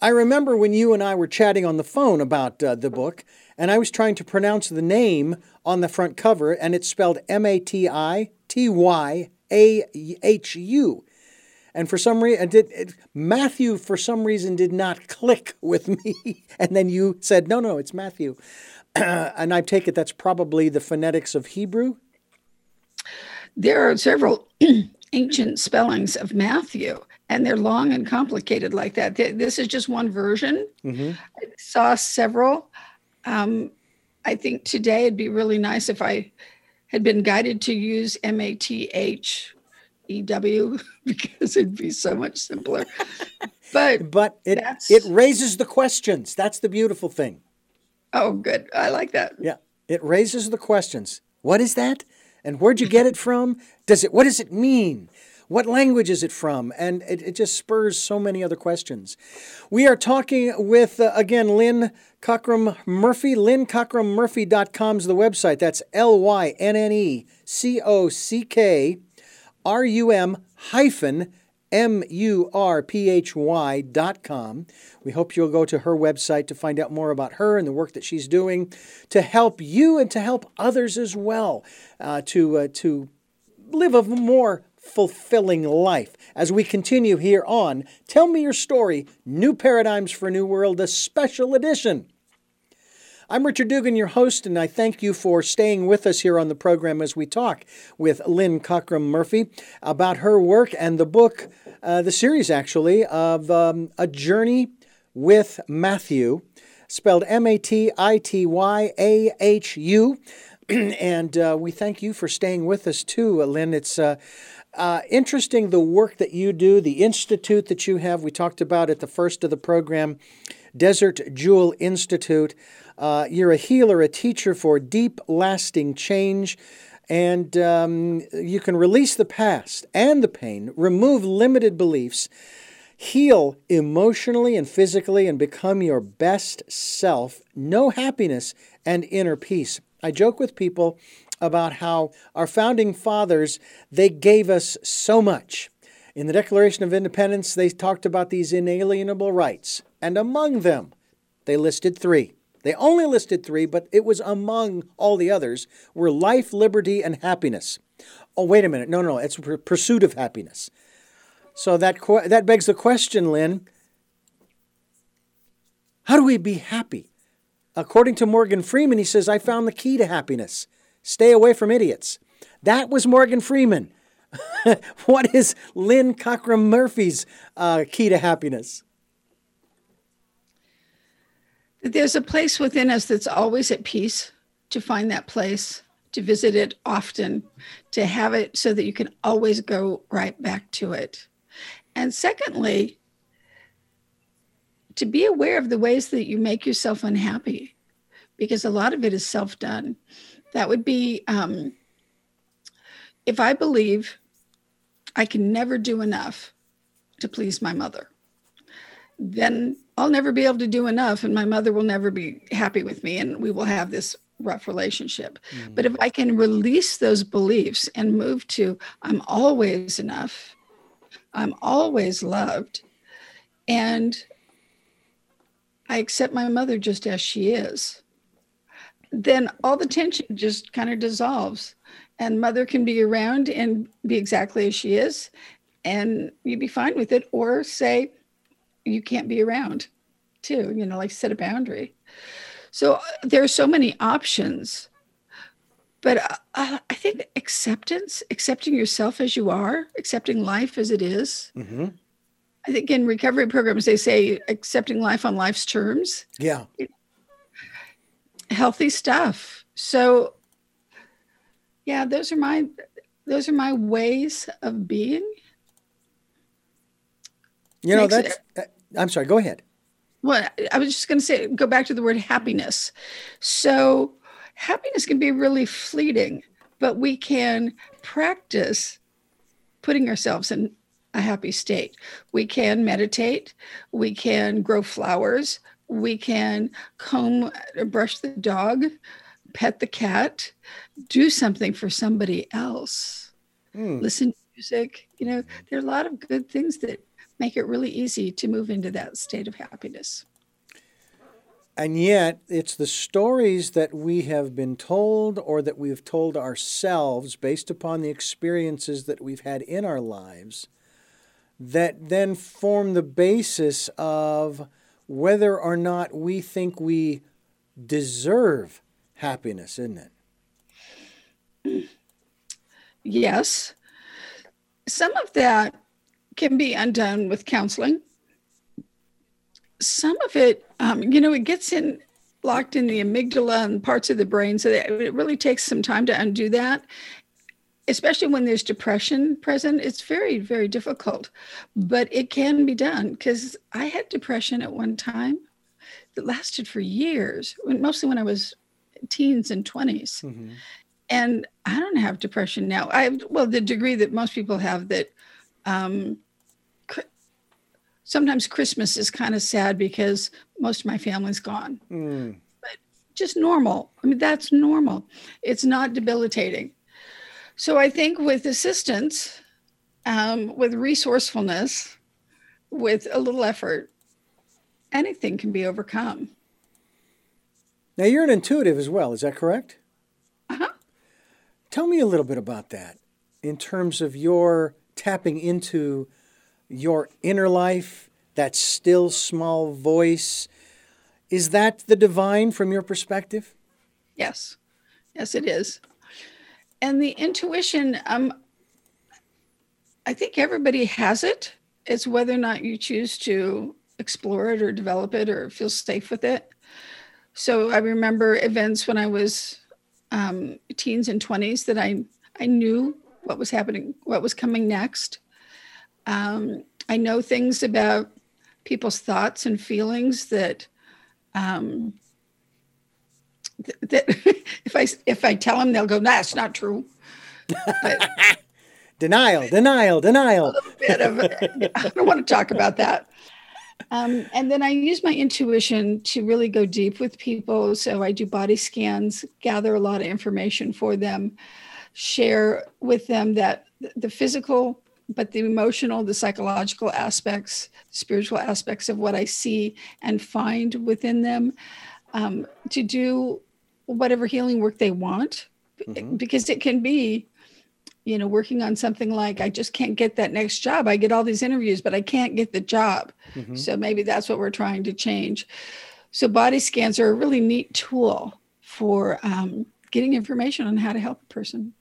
I remember when you and I were chatting on the phone about uh, the book, and I was trying to pronounce the name on the front cover, and it's spelled M A T I T Y A H U. And for some reason, did Matthew for some reason did not click with me, and then you said, "No, no, it's Matthew," and I take it that's probably the phonetics of Hebrew. There are several ancient spellings of Matthew and they're long and complicated like that. This is just one version. Mm-hmm. I saw several. Um, I think today it'd be really nice if I had been guided to use M A T H E W because it'd be so much simpler. But but it it raises the questions. That's the beautiful thing. Oh, good. I like that. Yeah, it raises the questions. What is that? And where'd you get it from? Does it? What does it mean? What language is it from? And it, it just spurs so many other questions. We are talking with, uh, again, Lynne Cockrum Murphy. LynneCockrumMurphy.com is the website. That's L Y N N E C O C K R U M hyphen M U R P H Y dot com. We hope you'll go to her website to find out more about her and the work that she's doing to help you and to help others as well uh, to, uh, to live a more fulfilling life. As we continue here on Tell Me Your Story New Paradigms for New World, a special edition. I'm Richard Dugan, your host, and I thank you for staying with us here on the program as we talk with Lynne Cockrum Murphy about her work and the book, uh, the series actually, of um, A Journey with Matthew, spelled M A T I T Y A H U. And uh, we thank you for staying with us too, Lynne. It's uh, uh, interesting the work that you do, the institute that you have. We talked about at the first of the program, Desert Jewel Institute. Uh, you're a healer, a teacher for deep, lasting change, and um, you can release the past and the pain, remove limited beliefs, heal emotionally and physically, and become your best self. Know happiness and inner peace. I joke with people about how our founding fathers they gave us so much. In the Declaration of Independence, they talked about these inalienable rights, and among them, they listed three. They only listed three, but it was among all the others were life, liberty, and happiness. Oh, wait a minute. No, no, it's pursuit of happiness. So that that begs the question, Lynne. How do we be happy? According to Morgan Freeman, he says, I found the key to happiness. Stay away from idiots. That was Morgan Freeman. what is Lynne Cockrum Murphy's uh, key to happiness? There's a place within us that's always at peace, to find that place, to visit it often, to have it so that you can always go right back to it. And secondly, to be aware of the ways that you make yourself unhappy, because a lot of it is self done. That would be um, if I believe I can never do enough to please my mother, then I'll never be able to do enough, and my mother will never be happy with me, and we will have this rough relationship. Mm. But if I can release those beliefs and move to, I'm always enough, I'm always loved, and I accept my mother just as she is, then all the tension just kind of dissolves. And mother can be around and be exactly as she is, and you'd be fine with it, or say, you can't be around too, you know, like set a boundary. So uh, there are so many options. But uh, uh, I think acceptance, accepting yourself as you are, accepting life as it is. Mm-hmm. I think in recovery programs, they say accepting life on life's terms. Yeah. Healthy stuff. So, yeah, those are my those are my ways of being you know, that's, it, uh, I'm sorry, go ahead. Well, I was just going to say, go back to the word happiness. So, happiness can be really fleeting, but we can practice putting ourselves in a happy state. We can meditate, we can grow flowers, we can comb, brush the dog, pet the cat, do something for somebody else, mm. listen to music. You know, there are a lot of good things that make it really easy to move into that state of happiness. And yet, it's the stories that we have been told or that we've told ourselves based upon the experiences that we've had in our lives that then form the basis of whether or not we think we deserve happiness, isn't it? Yes. Some of that can be undone with counseling. Some of it, um, you know, it gets in locked in the amygdala and parts of the brain. So that it really takes some time to undo that, especially when there's depression present. It's very, very difficult, but it can be done because I had depression at one time that lasted for years, mostly when I was teens and 20s. Mm-hmm. And I don't have depression now. I well, the degree that most people have that um, sometimes Christmas is kind of sad because most of my family's gone. Mm. But just normal. I mean, that's normal. It's not debilitating. So I think with assistance, um, with resourcefulness, with a little effort, anything can be overcome. Now, you're an intuitive as well, is that correct? Uh huh. Tell me a little bit about that in terms of your tapping into your inner life, that still small voice. Is that the divine from your perspective? Yes. Yes, it is. And the intuition, um, I think everybody has it. It's whether or not you choose to explore it or develop it or feel safe with it. So I remember events when I was um, teens and 20s that I, I knew what was happening, what was coming next. Um, I know things about people's thoughts and feelings that um, that if I if I tell them, they'll go, "No, "That's not true." But denial, denial, denial. bit of, I don't want to talk about that. Um, and then I use my intuition to really go deep with people. So I do body scans, gather a lot of information for them, share with them that the physical, but the emotional, the psychological aspects, spiritual aspects of what I see and find within them um, to do whatever healing work they want. Mm-hmm. Because it can be you know, working on something like I just can't get that next job. I get all these interviews, but I can't get the job. Mm-hmm. So maybe that's what we're trying to change. So body scans are a really neat tool for um, getting information on how to help a person.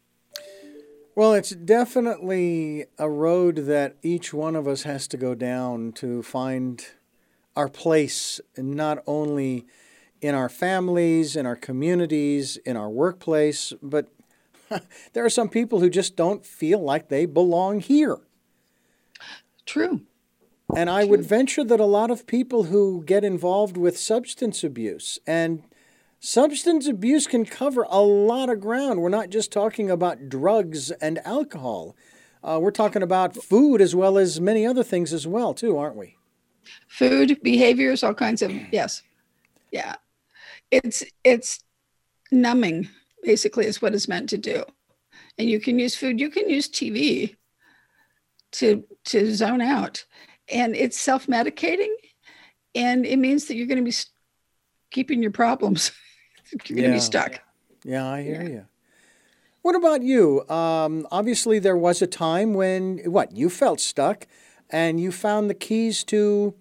Well, it's definitely a road that each one of us has to go down to find our place, not only in our families, in our communities, in our workplace, but there are some people who just don't feel like they belong here. True. And I True. would venture that a lot of people who get involved with substance abuse and substance abuse can cover a lot of ground. We're not just talking about drugs and alcohol. Uh, we're talking about food as well as many other things as well, too, aren't we? Food, behaviors, all kinds of yes, yeah. It's it's numbing basically is what it's meant to do. And you can use food, you can use TV to to zone out. And it's self-medicating and it means that you're going to be keeping your problems. you're going to be stuck. Yeah, I hear yeah. you. What about you? Um, obviously, there was a time when what you felt stuck, and you found the keys to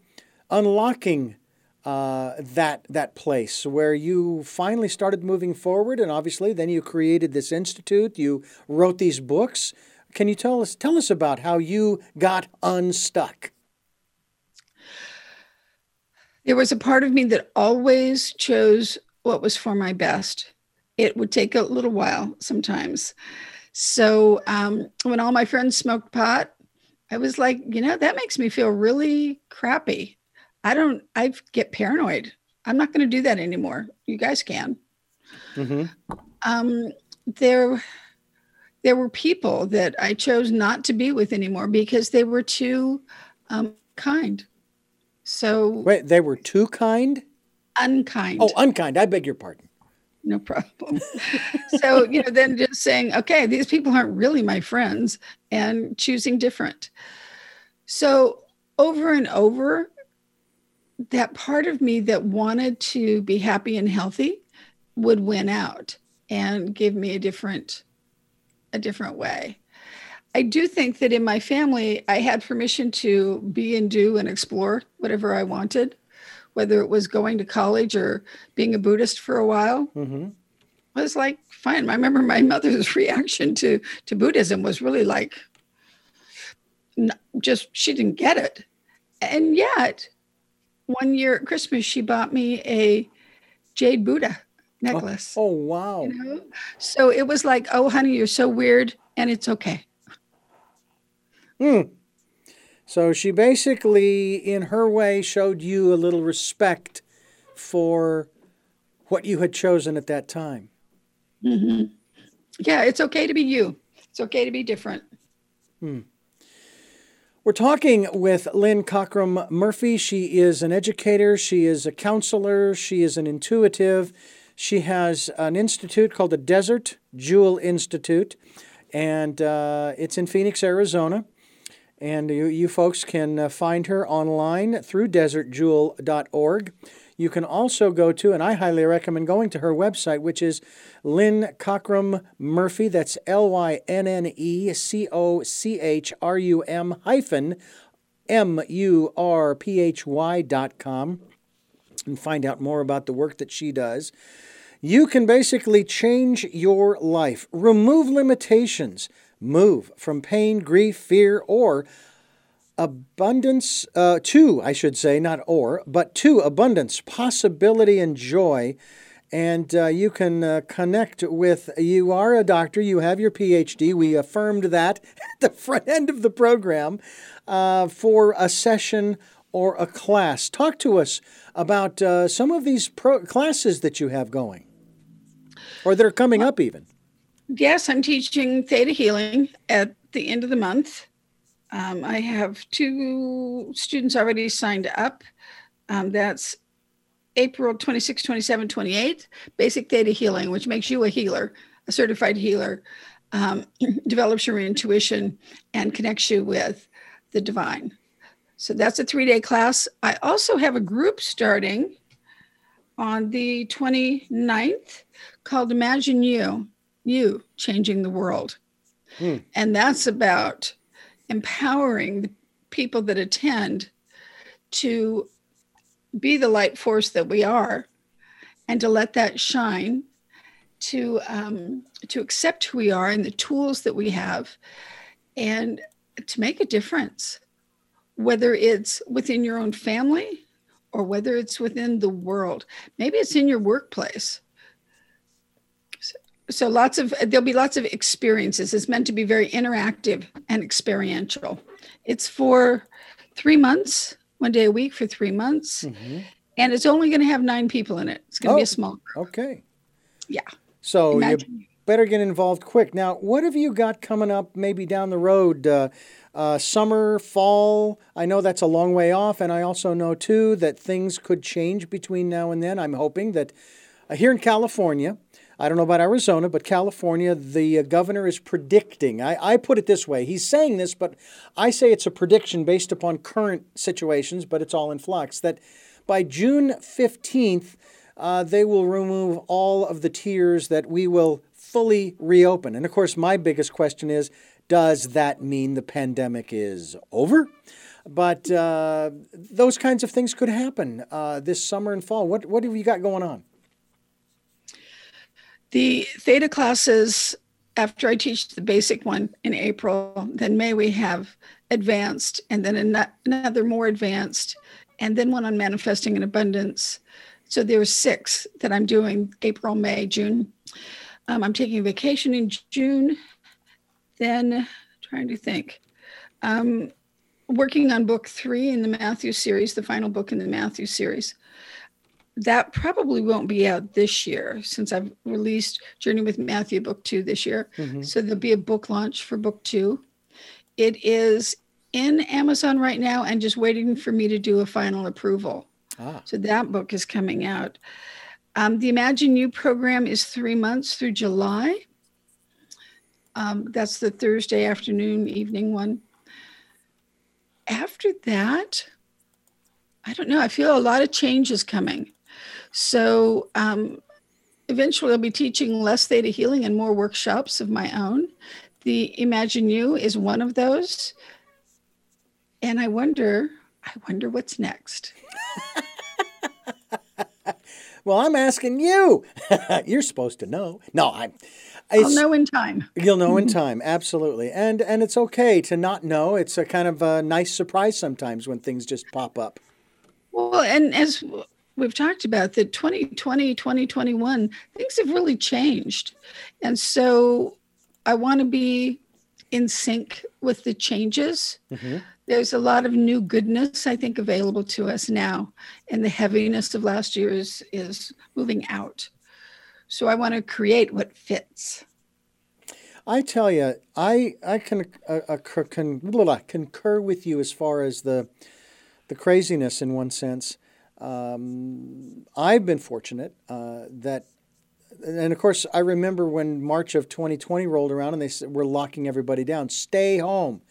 unlocking uh, that that place where you finally started moving forward, and obviously then you created this institute. You wrote these books. Can you tell us tell us about how you got unstuck? There was a part of me that always chose what was for my best. It would take a little while sometimes. So um, when all my friends smoked pot, I was like, you know, that makes me feel really crappy. I don't, I get paranoid. I'm not going to do that anymore. You guys can. Mm-hmm. Um, there, there were people that I chose not to be with anymore because they were too um, kind. So wait, they were too kind. Unkind. Oh, unkind. I beg your pardon. No problem. so you know, then just saying, okay, these people aren't really my friends, and choosing different. So over and over, that part of me that wanted to be happy and healthy would win out and give me a different a different way. I do think that in my family I had permission to be and do and explore whatever I wanted, whether it was going to college or being a Buddhist for a while. Mm-hmm. I was like, fine. I remember my mother's reaction to to Buddhism was really like, just she didn't get it, and yet one year at Christmas, she bought me a jade Buddha necklace. Oh, oh wow. You know? So it was like, oh, honey, you're so weird, and it's okay. Hmm. So she basically, in her way, showed you a little respect for what you had chosen at that time. Mm-hmm. Yeah, it's okay to be you. It's okay to be different. Hmm. We're talking with Lynne Cockrum Murphy. She is an educator, she is a counselor, she is an intuitive. She has an institute called the Desert Jewel Institute, and uh, it's in Phoenix, Arizona. And you, you folks can uh, find her online through desertjewel.org. You can also go to, and I highly recommend going to her website, which is Lynne Cockrum Murphy. That's L Y N N E C O C H R U M hyphen M U R P H Y dot com. and find out more about the work that she does, you can basically change your life, remove limitations, move from pain, grief, fear, or abundance uh, to, I should say, not or, but to abundance, possibility, and joy. And uh, you can uh, connect with, you are a doctor, you have your PhD. We affirmed that at the front end of the program uh, for a session or a class. Talk to us about uh, some of these pro- classes that you have going or that are coming up, even. Yes, I'm teaching Theta Healing at the end of the month. Um, I have two students already signed up. Um, that's April 26, 27, 28, Basic Theta Healing, which makes you a healer, a certified healer, um, develops your intuition and connects you with the divine. So that's a three day class. I also have a group starting on the 29th called Imagine You, You Changing the World. Hmm. And that's about empowering the people that attend to be the light force that we are and to let that shine to um, to accept who we are and the tools that we have and to make a difference whether it's within your own family or whether it's within the world. Maybe it's in your workplace so lots of there'll be lots of experiences. It's meant to be very interactive and experiential. It's for three months one day a week for three months. Mm-hmm. and it's only going to have nine people in it. It's going to oh, be a oh, small group. okay. Yeah. So Imagine. you better get involved quick. Now what have you got coming up maybe down the road? Uh, uh, summer fall? I know that's a long way off and i also know too that things could change between now and then. I'm hoping that uh, here in california I don't know about Arizona, but California, the uh, governor is predicting. I, I put it this way he's saying this, but I say it's a prediction based upon current situations, but it's all in flux. That by June 15th, uh, they will remove all of the tiers that we will fully reopen. And of course, my biggest question is does that mean the pandemic is over? But uh, those kinds of things could happen uh, this summer and fall. What, what have you got going on? The theta classes, after I teach the basic one in April, then May we have advanced, and then another more advanced, and then one on manifesting in abundance. So there are six that I'm doing April, May, June. Um, I'm taking a vacation in June. Then trying to think. Um, working on book three in the Matthew series, the final book in the Matthew series that probably won't be out this year since I've released Journey with Matthew book two this year. Mm-hmm. So there'll be a book launch for book two. It is in Amazon right now and just waiting for me to do a final approval. Ah. So that book is coming out. Um, the Imagine You program is three months through July. Um, that's the Thursday afternoon, evening one. After that, I don't know. I feel a lot of change is coming. So um, eventually I'll be teaching less theta healing and more workshops of my own. The Imagine You is one of those. And I wonder, I wonder what's next. well, I'm asking you. You're supposed to know. No, I'm. I'll know in time. You'll know in time, absolutely, and and it's okay to not know. It's a kind of a nice surprise sometimes when things just pop up. Well, and as we've talked about that 2020 2021 things have really changed and so i want to be in sync with the changes mm-hmm. there's a lot of new goodness i think available to us now and the heaviness of last year is is moving out so i want to create what fits I tell you, I I can uh, uh, con, blah, blah, concur with you as far as the the craziness in one sense. Um, I've been fortunate uh, that, and of course, I remember when March of 2020 rolled around and they said, We're locking everybody down, stay home.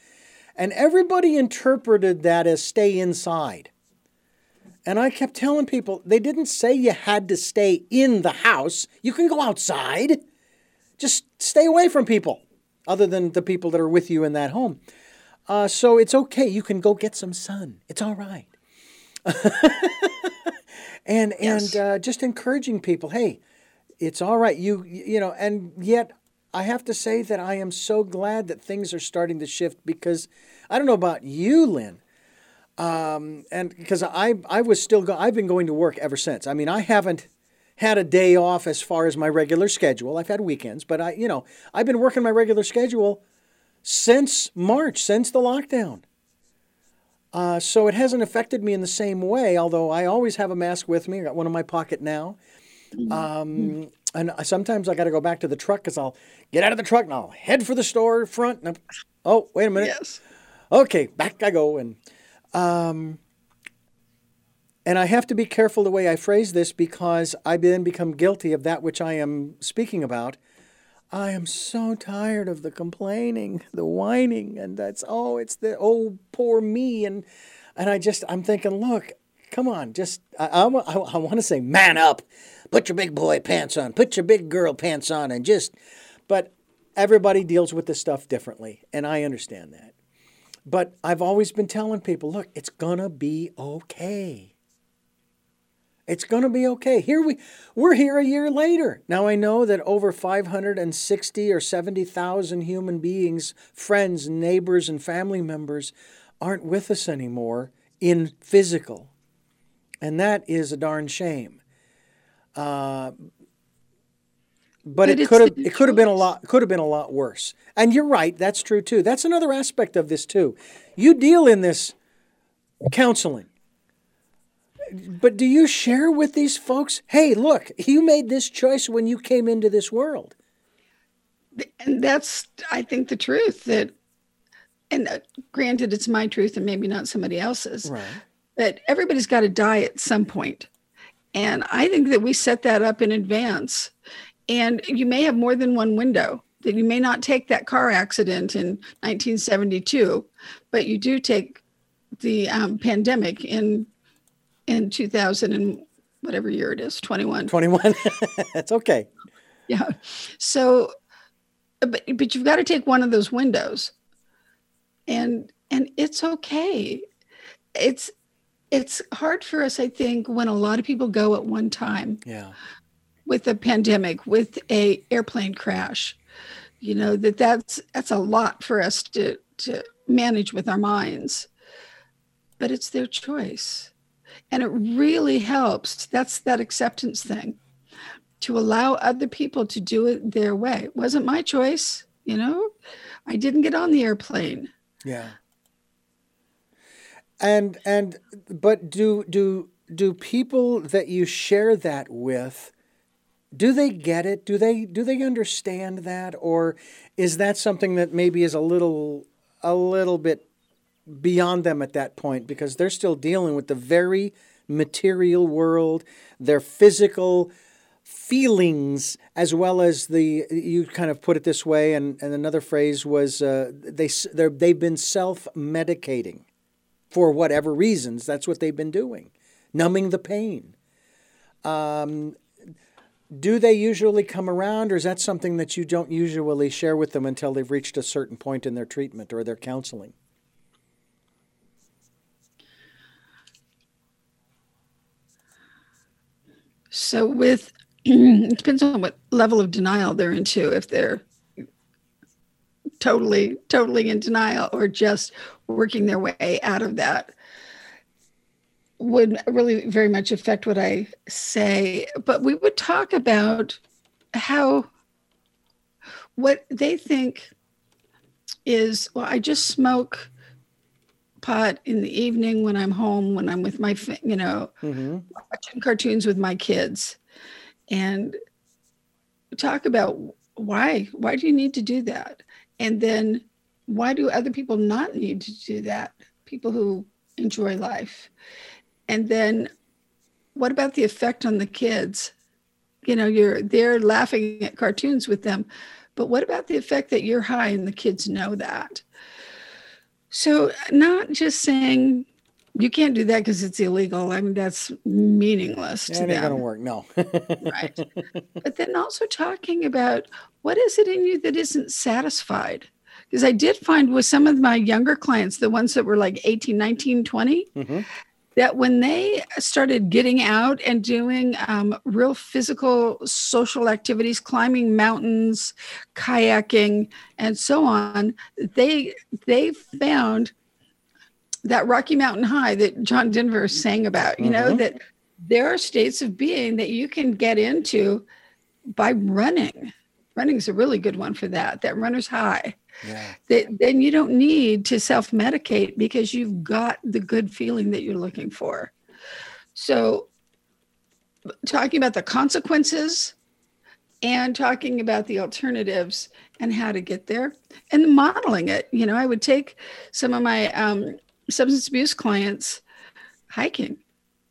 And everybody interpreted that as stay inside. And I kept telling people, they didn't say you had to stay in the house. You can go outside. Just stay away from people, other than the people that are with you in that home. Uh, so it's okay. You can go get some sun. It's all right. and Yes. and uh, just encouraging people. Hey, it's all right. You you know, and yet I have to say that I am so glad that things are starting to shift because I don't know about you, Lynne, um, and because I I was still go, I've been going to work ever since. I mean, I haven't had a day off as far as my regular schedule. I've had weekends, but I you know I've been working my regular schedule since March, since the lockdown. Uh, so it hasn't affected me in the same way, although I always have a mask with me. I got one in my pocket now. Um, and I- sometimes I got to go back to the truck because I'll get out of the truck and I'll head for the store front. And I'm, oh, wait a minute. Yes. Okay, back I go. And um, and I have to be careful the way I phrase this because I then become guilty of that which I am speaking about. I am so tired of the complaining, the whining, and that's oh, it's the oh poor me, and and I just I'm thinking, look, come on, just I I, I, I want to say man up, put your big boy pants on, put your big girl pants on, and just, but everybody deals with this stuff differently, and I understand that. But I've always been telling people, look, it's gonna be okay. It's going to be okay. Here we we're here a year later. Now I know that over 560 or 70,000 human beings, friends, neighbors and family members aren't with us anymore in physical. And that is a darn shame. Uh, but, But it could have it could have been a lot could have been a lot worse. And you're right, that's true too. That's another aspect of this too. You deal in this counseling. But do you share with these folks, hey, look, you made this choice when you came into this world? and that's i think the truth that and uh, granted it's my truth and maybe not somebody else's Right. but everybody's got to die at some point and i think that we set that up in advance and you may have more than one window that you may not take that car accident in 1972 but you do take the um, pandemic in in 2000 and whatever year it is 21 21. That's okay. yeah. So, but but you've got to take one of those windows, and and it's okay. It's it's hard for us, I think, when a lot of people go at one time Yeah. with a pandemic, with a airplane crash. You know that that's that's a lot for us to to manage with our minds, but it's their choice, and it really helps. That's that acceptance thing to allow other people to do it their way. It wasn't my choice, you know. I didn't get on the airplane. Yeah. And and but do do do people that you share that with do they get it? Do they do they understand that or is that something that maybe is a little a little bit beyond them at that point because they're still dealing with the very material world, their physical feelings as well as the you kind of put it this way and, and another phrase was uh, they they've been self-medicating for whatever reasons. That's what they've been doing numbing the pain. Um, do they usually come around or is that something that you don't usually share with them until they've reached a certain point in their treatment or their counseling So with it depends on what level of denial they're into. If they're totally, totally in denial or just working their way out of that would really very much affect what I say. But we would talk about how what they think is well, I just smoke pot in the evening when I'm home, when I'm with my, you know, mm-hmm. watching cartoons with my kids. And talk about why why do you need to do that? And then why do other people not need to do that? People who enjoy life. And then what about the effect on the kids? You know you're they're laughing at cartoons with them but what about the effect that you're high and the kids know that so not just saying you can't do that because it's illegal. I mean that's meaningless that to ain't gonna work no. Right. But then also talking about what is it in you that isn't satisfied? Because i did find with some of my younger clients the ones that were like 18 19 20 Mhm. That when they started getting out and doing um, real physical social activities, climbing mountains, kayaking, and so on, they they found that Rocky Mountain High that John Denver sang about. You know mm-hmm. that there are states of being that you can get into by running. Running is a really good one for that. That runner's high. Yeah. That, then you don't need to self medicate because you've got the good feeling that you're looking for. So, talking about the consequences and talking about the alternatives and how to get there and modeling it. You know, I would take some of my um, substance abuse clients hiking.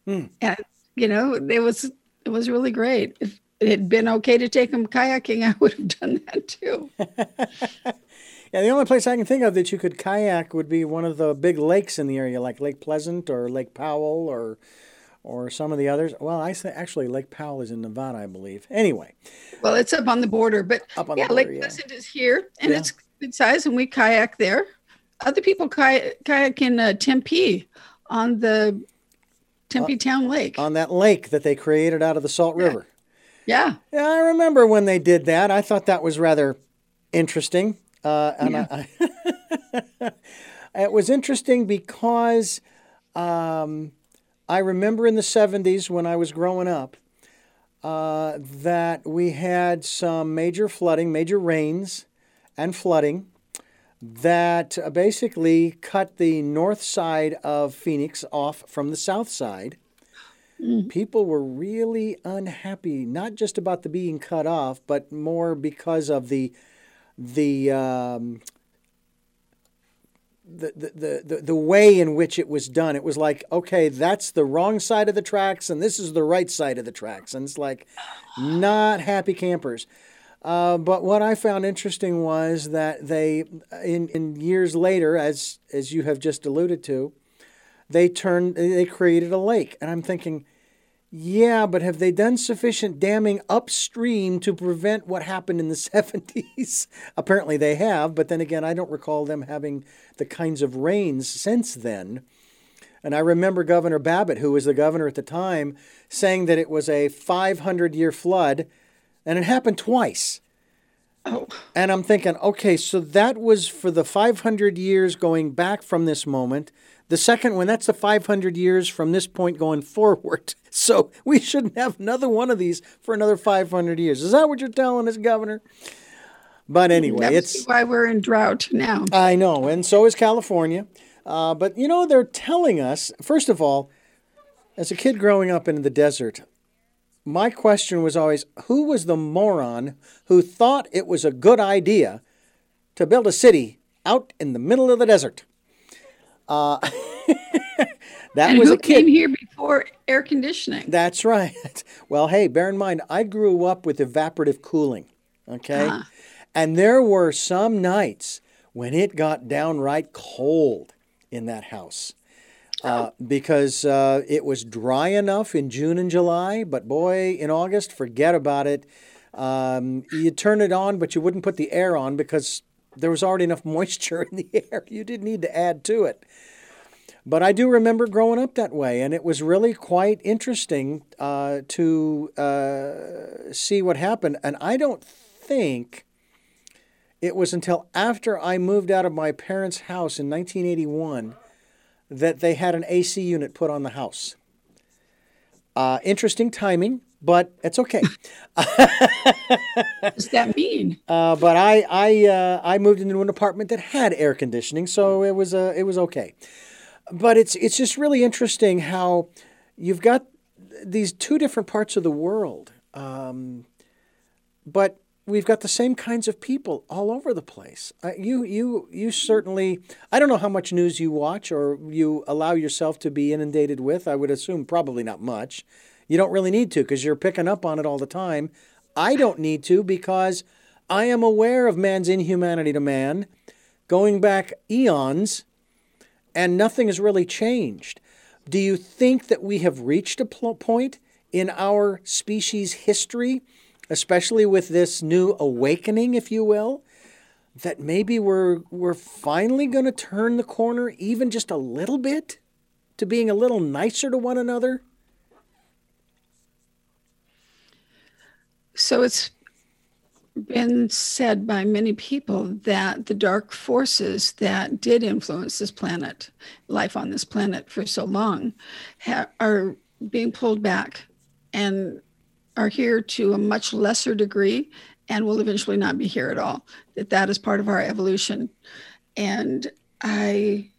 Mm. And, you know, it was it was really great. If it had been okay to take them kayaking, I would have done that too. Yeah, the only place I can think of that you could kayak would be one of the big lakes in the area, like Lake Pleasant or Lake Powell or or some of the others. Well, I say actually Lake Powell is in Nevada, I believe. Anyway. Well, it's up on the border, but up on yeah, the border, Lake yeah. Pleasant is here, and yeah. it's good size, and we kayak there. Other people kayak, kayak in uh, Tempe on the Tempe uh, Town Lake. On that lake that they created out of the Salt River. Yeah. Yeah, I remember when they did that. I thought that was rather interesting. Uh, and yeah. I, it was interesting because um, I remember in the 70s when I was growing up uh, that we had some major flooding, major rains and flooding that basically cut the north side of Phoenix off from the south side. Mm. People were really unhappy, not just about the being cut off, but more because of the the, um, the, the, the, the way in which it was done. It was like, okay, that's the wrong side of the tracks, and this is the right side of the tracks. And it's like, not happy campers. Uh, but what I found interesting was that they, in, in years later, as as you have just alluded to, they turned, they created a lake, and I'm thinking, yeah, but have they done sufficient damming upstream to prevent what happened in the 70s? Apparently they have, but then again, I don't recall them having the kinds of rains since then. And I remember Governor Babbitt, who was the governor at the time, saying that it was a 500 year flood, and it happened twice. Oh. And I'm thinking, okay, so that was for the 500 years going back from this moment. The second one, that's the 500 years from this point going forward. So we shouldn't have another one of these for another 500 years. Is that what you're telling us, Governor? But anyway, That's it's why we're in drought now. I know, and so is California. Uh, but you know, they're telling us, first of all, as a kid growing up in the desert, my question was always who was the moron who thought it was a good idea to build a city out in the middle of the desert? Uh, that and was a kid. came here before air conditioning. That's right. Well, hey, bear in mind, I grew up with evaporative cooling. Okay, uh-huh. and there were some nights when it got downright cold in that house. Uh, oh. because uh, it was dry enough in June and July, but boy, in August, forget about it. Um, you turn it on, but you wouldn't put the air on because there was already enough moisture in the air. You didn't need to add to it. But I do remember growing up that way, and it was really quite interesting uh, to uh, see what happened. And I don't think it was until after I moved out of my parents' house in 1981 that they had an AC unit put on the house. Uh, interesting timing but it's okay. what does that mean? Uh, but I I uh, I moved into an apartment that had air conditioning, so it was uh, it was okay. But it's it's just really interesting how you've got these two different parts of the world, um, but we've got the same kinds of people all over the place. Uh, you you you certainly I don't know how much news you watch or you allow yourself to be inundated with. I would assume probably not much. You don't really need to because you're picking up on it all the time. I don't need to because I am aware of man's inhumanity to man going back eons and nothing has really changed. Do you think that we have reached a point in our species history, especially with this new awakening, if you will, that maybe we're, we're finally going to turn the corner even just a little bit? to being a little nicer to one another? So it's been said by many people that the dark forces that did influence this planet, life on this planet for so long, ha- are being pulled back and are here to a much lesser degree and will eventually not be here at all. That that is part of our evolution. And I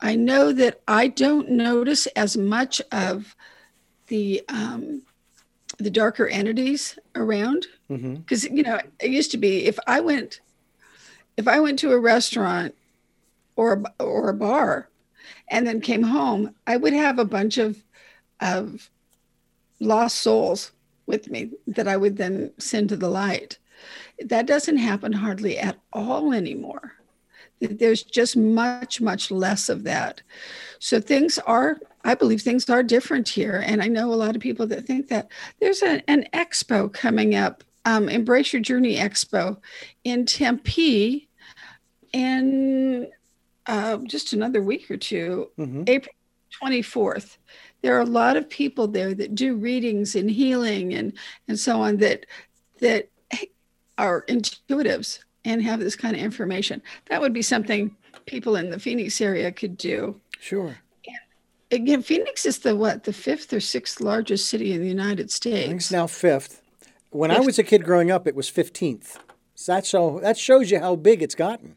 I know that I don't notice as much of the um, the darker entities around because mm-hmm. you know it used to be if I went if I went to a restaurant or or a bar and then came home, I would have a bunch of of lost souls with me that I would then send to the light. That doesn't happen hardly at all anymore. There's just much, much less of that. So things are, I believe things are different here. And I know a lot of people that think that there's a, an expo coming up, um, Embrace Your Journey Expo in Tempe in uh, just another week or 2 mm-hmm. April 24th. There are a lot of people there that do readings and healing and, and so on that that are intuitives and have this kind of information. That would be something people in the Phoenix area could do. Sure. Again, Phoenix is the what, the fifth or sixth largest city in the United States. It's now fifth. When fifth. I was a kid growing up, it was fifteenth. So that so that shows you how big it's gotten.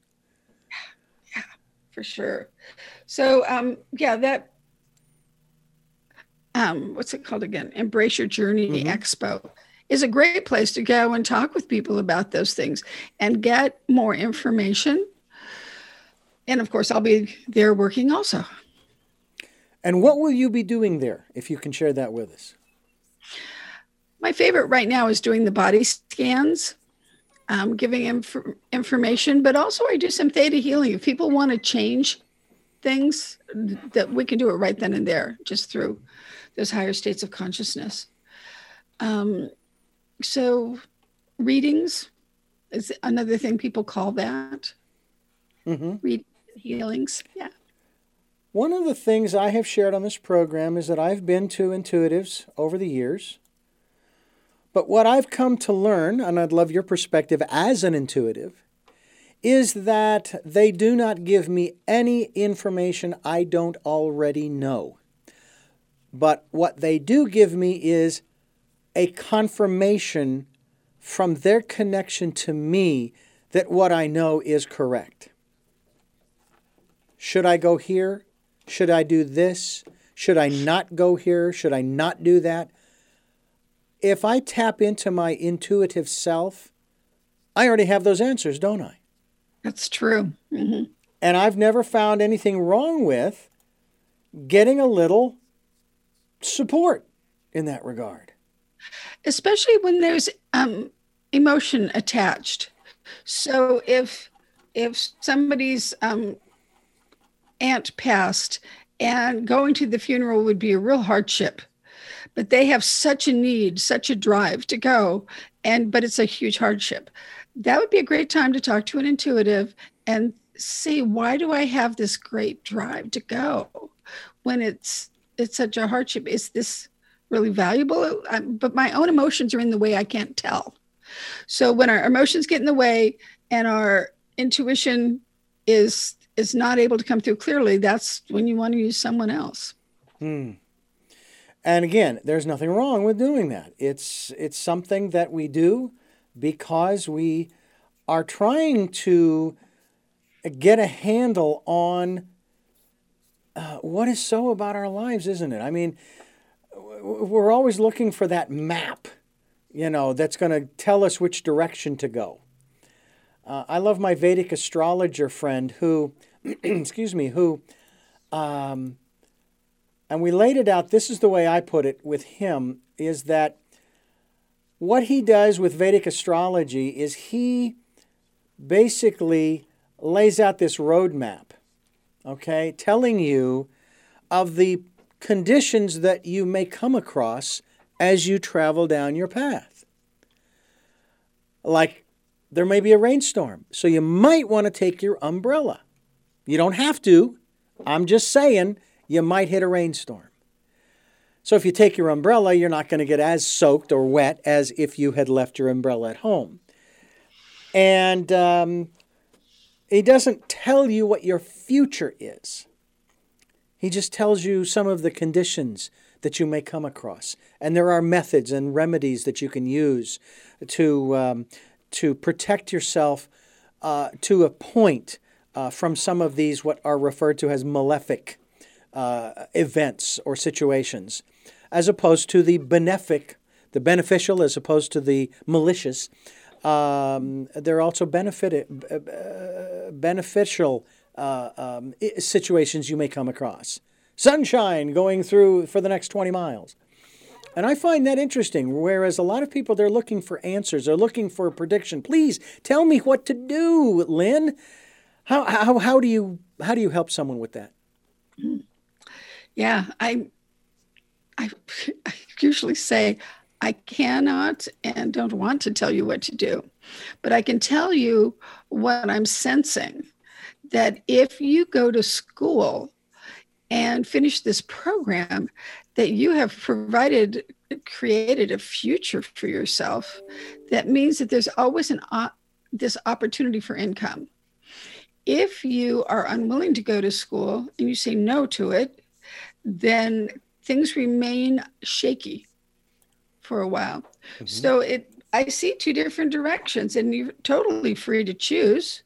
Yeah, for sure. So um, yeah, that um, what's it called again? Embrace Your Journey mm-hmm. Expo is a great place to go and talk with people about those things and get more information. And of course, I'll be there working also. And what will you be doing there, if you can share that with us? My favorite right now is doing the body scans, um, giving inf- information, but also I do some theta healing. If people want to change things, that we can do it right then and there, just through those higher states of consciousness. Um, so readings is another thing people call that. Mm-hmm. Read healings. Yeah. One of the things I have shared on this program is that I've been to intuitives over the years. But what I've come to learn, and I'd love your perspective as an intuitive, is that they do not give me any information I don't already know. But what they do give me is a confirmation from their connection to me that what I know is correct. Should I go here? Should I do this? Should I not go here? Should I not do that? If I tap into my intuitive self, I already have those answers, don't I? That's true. Mm-hmm. And I've never found anything wrong with getting a little support in that regard especially when there's um, emotion attached. So if if somebody's um, aunt passed and going to the funeral would be a real hardship, but they have such a need, such a drive to go, and but it's a huge hardship. That would be a great time to talk to an intuitive and see why do I have this great drive to go when it's it's such a hardship. Is this really valuable, but my own emotions are in the way I can't tell. So when our emotions get in the way and our intuition is is not able to come through clearly, that's when you want to use someone else. Hmm. And again, there's nothing wrong with doing that. It's it's something that we do because we are trying to get a handle on uh, what is so about our lives, isn't it? I mean, we're always looking for that map, you know, that's going to tell us which direction to go. Uh, I love my Vedic astrologer friend who, excuse me, who, um, and we laid it out. This is the way I put it with him is that what he does with Vedic astrology is he basically lays out this roadmap, okay, telling you of the conditions that you may come across as you travel down your path. Like there may be a rainstorm, so you might want to take your umbrella. You don't have to. I'm just saying you might hit a rainstorm. So if you take your umbrella, you're not going to get as soaked or wet as if you had left your umbrella at home. And um, he doesn't tell you what your future is. He just tells you some of the conditions that you may come across. And there are methods and remedies that you can use to, um, to protect yourself uh, to a point uh, from some of these, what are referred to as malefic uh, events or situations as opposed to the benefic, the beneficial as opposed to the malicious. Um, there are also benefit, uh, beneficial uh, um, situations you may come across. Sunshine going through for the next 20 miles. And I find that interesting. Whereas a lot of people, they're looking for answers, they're looking for a prediction. Please tell me what to do, Lynne. How, how, how, do, you, how do you help someone with that? Yeah, I I, I usually say, I cannot and don't want to tell you what to do, but I can tell you what I'm sensing that if you go to school and finish this program, that you have provided, created a future for yourself. That means that there's always an uh, this opportunity for income. If you are unwilling to go to school and you say no to it, then things remain shaky for a while. Mm-hmm. So it I see two different directions and you're totally free to choose.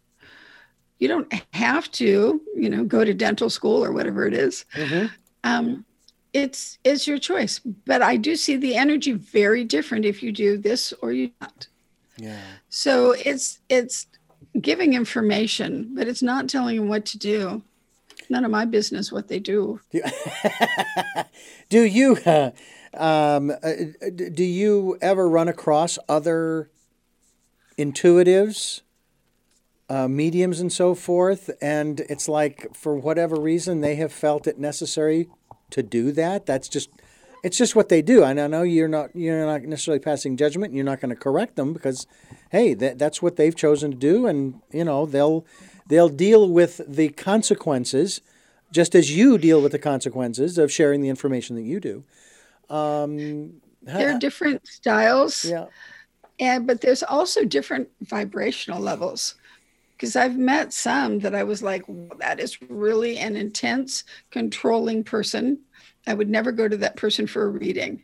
You don't have to, you know, go to dental school or whatever it is. Mm-hmm. Um, it's it's your choice. But I do see the energy very different if you do this or you not. Yeah. So it's it's giving information, but it's not telling them what to do none of my business what they do. do you uh, um, uh, do you ever run across other intuitives, uh, mediums, and so forth? And it's like for whatever reason they have felt it necessary to do that. That's just it's just what they do. And I know you're not you're not necessarily passing judgment. You're not going to correct them because, hey, that, that's what they've chosen to do, and you know they'll they'll deal with the consequences just as you deal with the consequences of sharing the information that you do. Um, there are different styles. Yeah. And but there's also different vibrational levels. Because I've met some that I was like, that is really an intense, controlling person. I would never go to that person for a reading.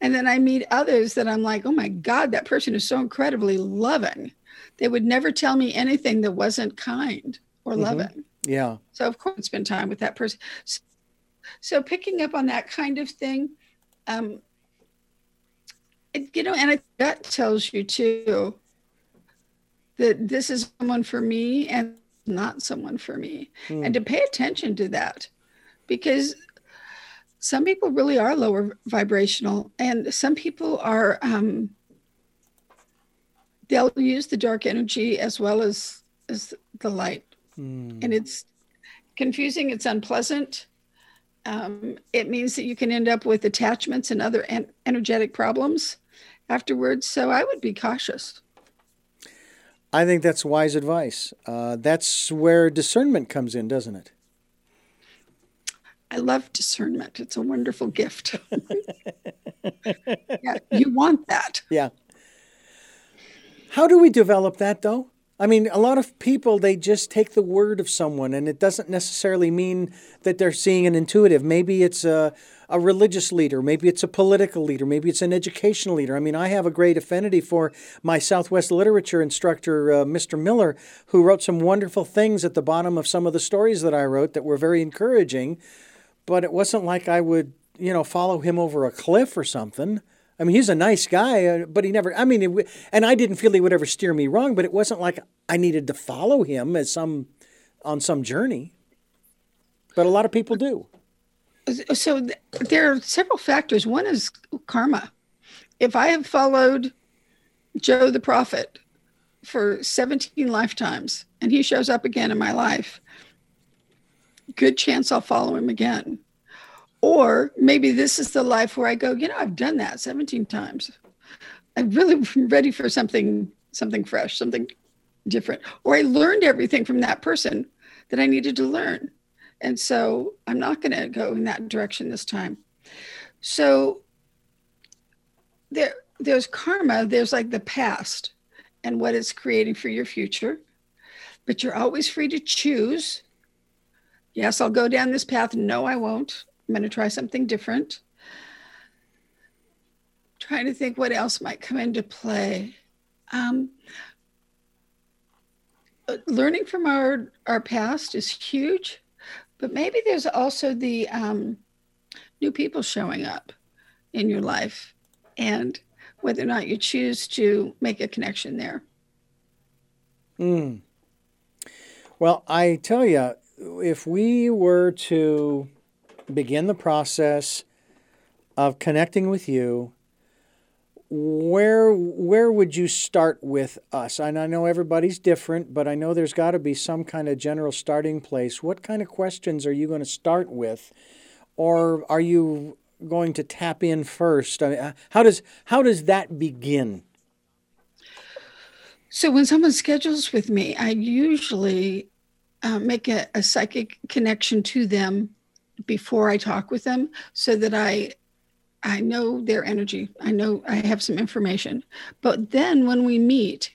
And then I meet others that I'm like, oh my God, that person is so incredibly loving. They would never tell me anything that wasn't kind or mm-hmm. loving. Yeah. So of course, spend time with that person. So, so picking up on that kind of thing, um, it, you know, and I, that tells you too that this is someone for me and not someone for me, mm. and to pay attention to that, because some people really are lower vibrational, and some people are. Um, they'll use the dark energy as well as as the light Mm. And it's confusing, it's unpleasant. Um, it means that you can end up with attachments and other en- energetic problems afterwards. So I would be cautious. I think that's wise advice. Uh, that's where discernment comes in, doesn't it? I love discernment. It's a wonderful gift. yeah, you want that. Yeah. How do we develop that, though? I mean, a lot of people, they just take the word of someone, and it doesn't necessarily mean that they're seeing an intuitive. Maybe it's a, a religious leader, maybe it's a political leader, maybe it's an educational leader. I mean, I have a great affinity for my Southwest literature instructor, uh, Mr. Miller, who wrote some wonderful things at the bottom of some of the stories that I wrote that were very encouraging, but it wasn't like I would, you know, follow him over a cliff or something. I mean, he's a nice guy, uh, but he never, I mean, it, and I didn't feel he would ever steer me wrong, but it wasn't like I needed to follow him as some, on some journey. But a lot of people do. So th- there are several factors. One is karma. If I have followed Joe the prophet for 17 lifetimes and he shows up again in my life, good chance I'll follow him again. Or maybe this is the life where I go, you know, I've done that 17 times. I'm really ready for something, something fresh, something different. Or I learned everything from that person that I needed to learn. And so I'm not going to go in that direction this time. So there, there's karma, there's like the past and what it's creating for your future. But you're always free to choose. Yes, I'll go down this path. No, I won't. I'm going to try something different. Trying to think what else might come into play. Um, learning from our our past is huge, but maybe there's also the um, new people showing up in your life, and whether or not you choose to make a connection there. Mm. Well, I tell you, if we were to begin the process of connecting with you, where where would you start with us? And I know everybody's different, but I know there's got to be some kind of general starting place. What kind of questions are you going to start with, or are you going to tap in first? I mean, how does how does that begin? So when someone schedules with me, I usually uh, make a, a psychic connection to them before I talk with them, so that I I know their energy. I know I have some information. But then when we meet,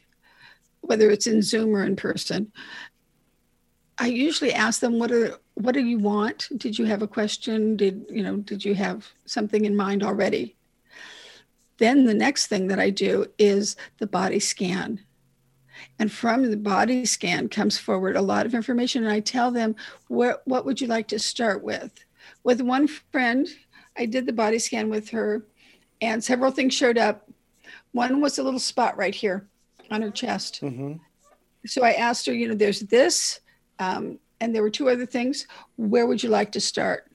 whether it's in Zoom or in person, I usually ask them what are what do you want? Did you have a question? Did you know, did you have something in mind already? Then the next thing that I do is the body scan. And from the body scan comes forward a lot of information. And I tell them, what, what would you like to start with? With one friend, I did the body scan with her, and several things showed up. One was a little spot right here on her chest. Mm-hmm. So I asked her, you know, there's this, um, and there were two other things. Where would you like to start?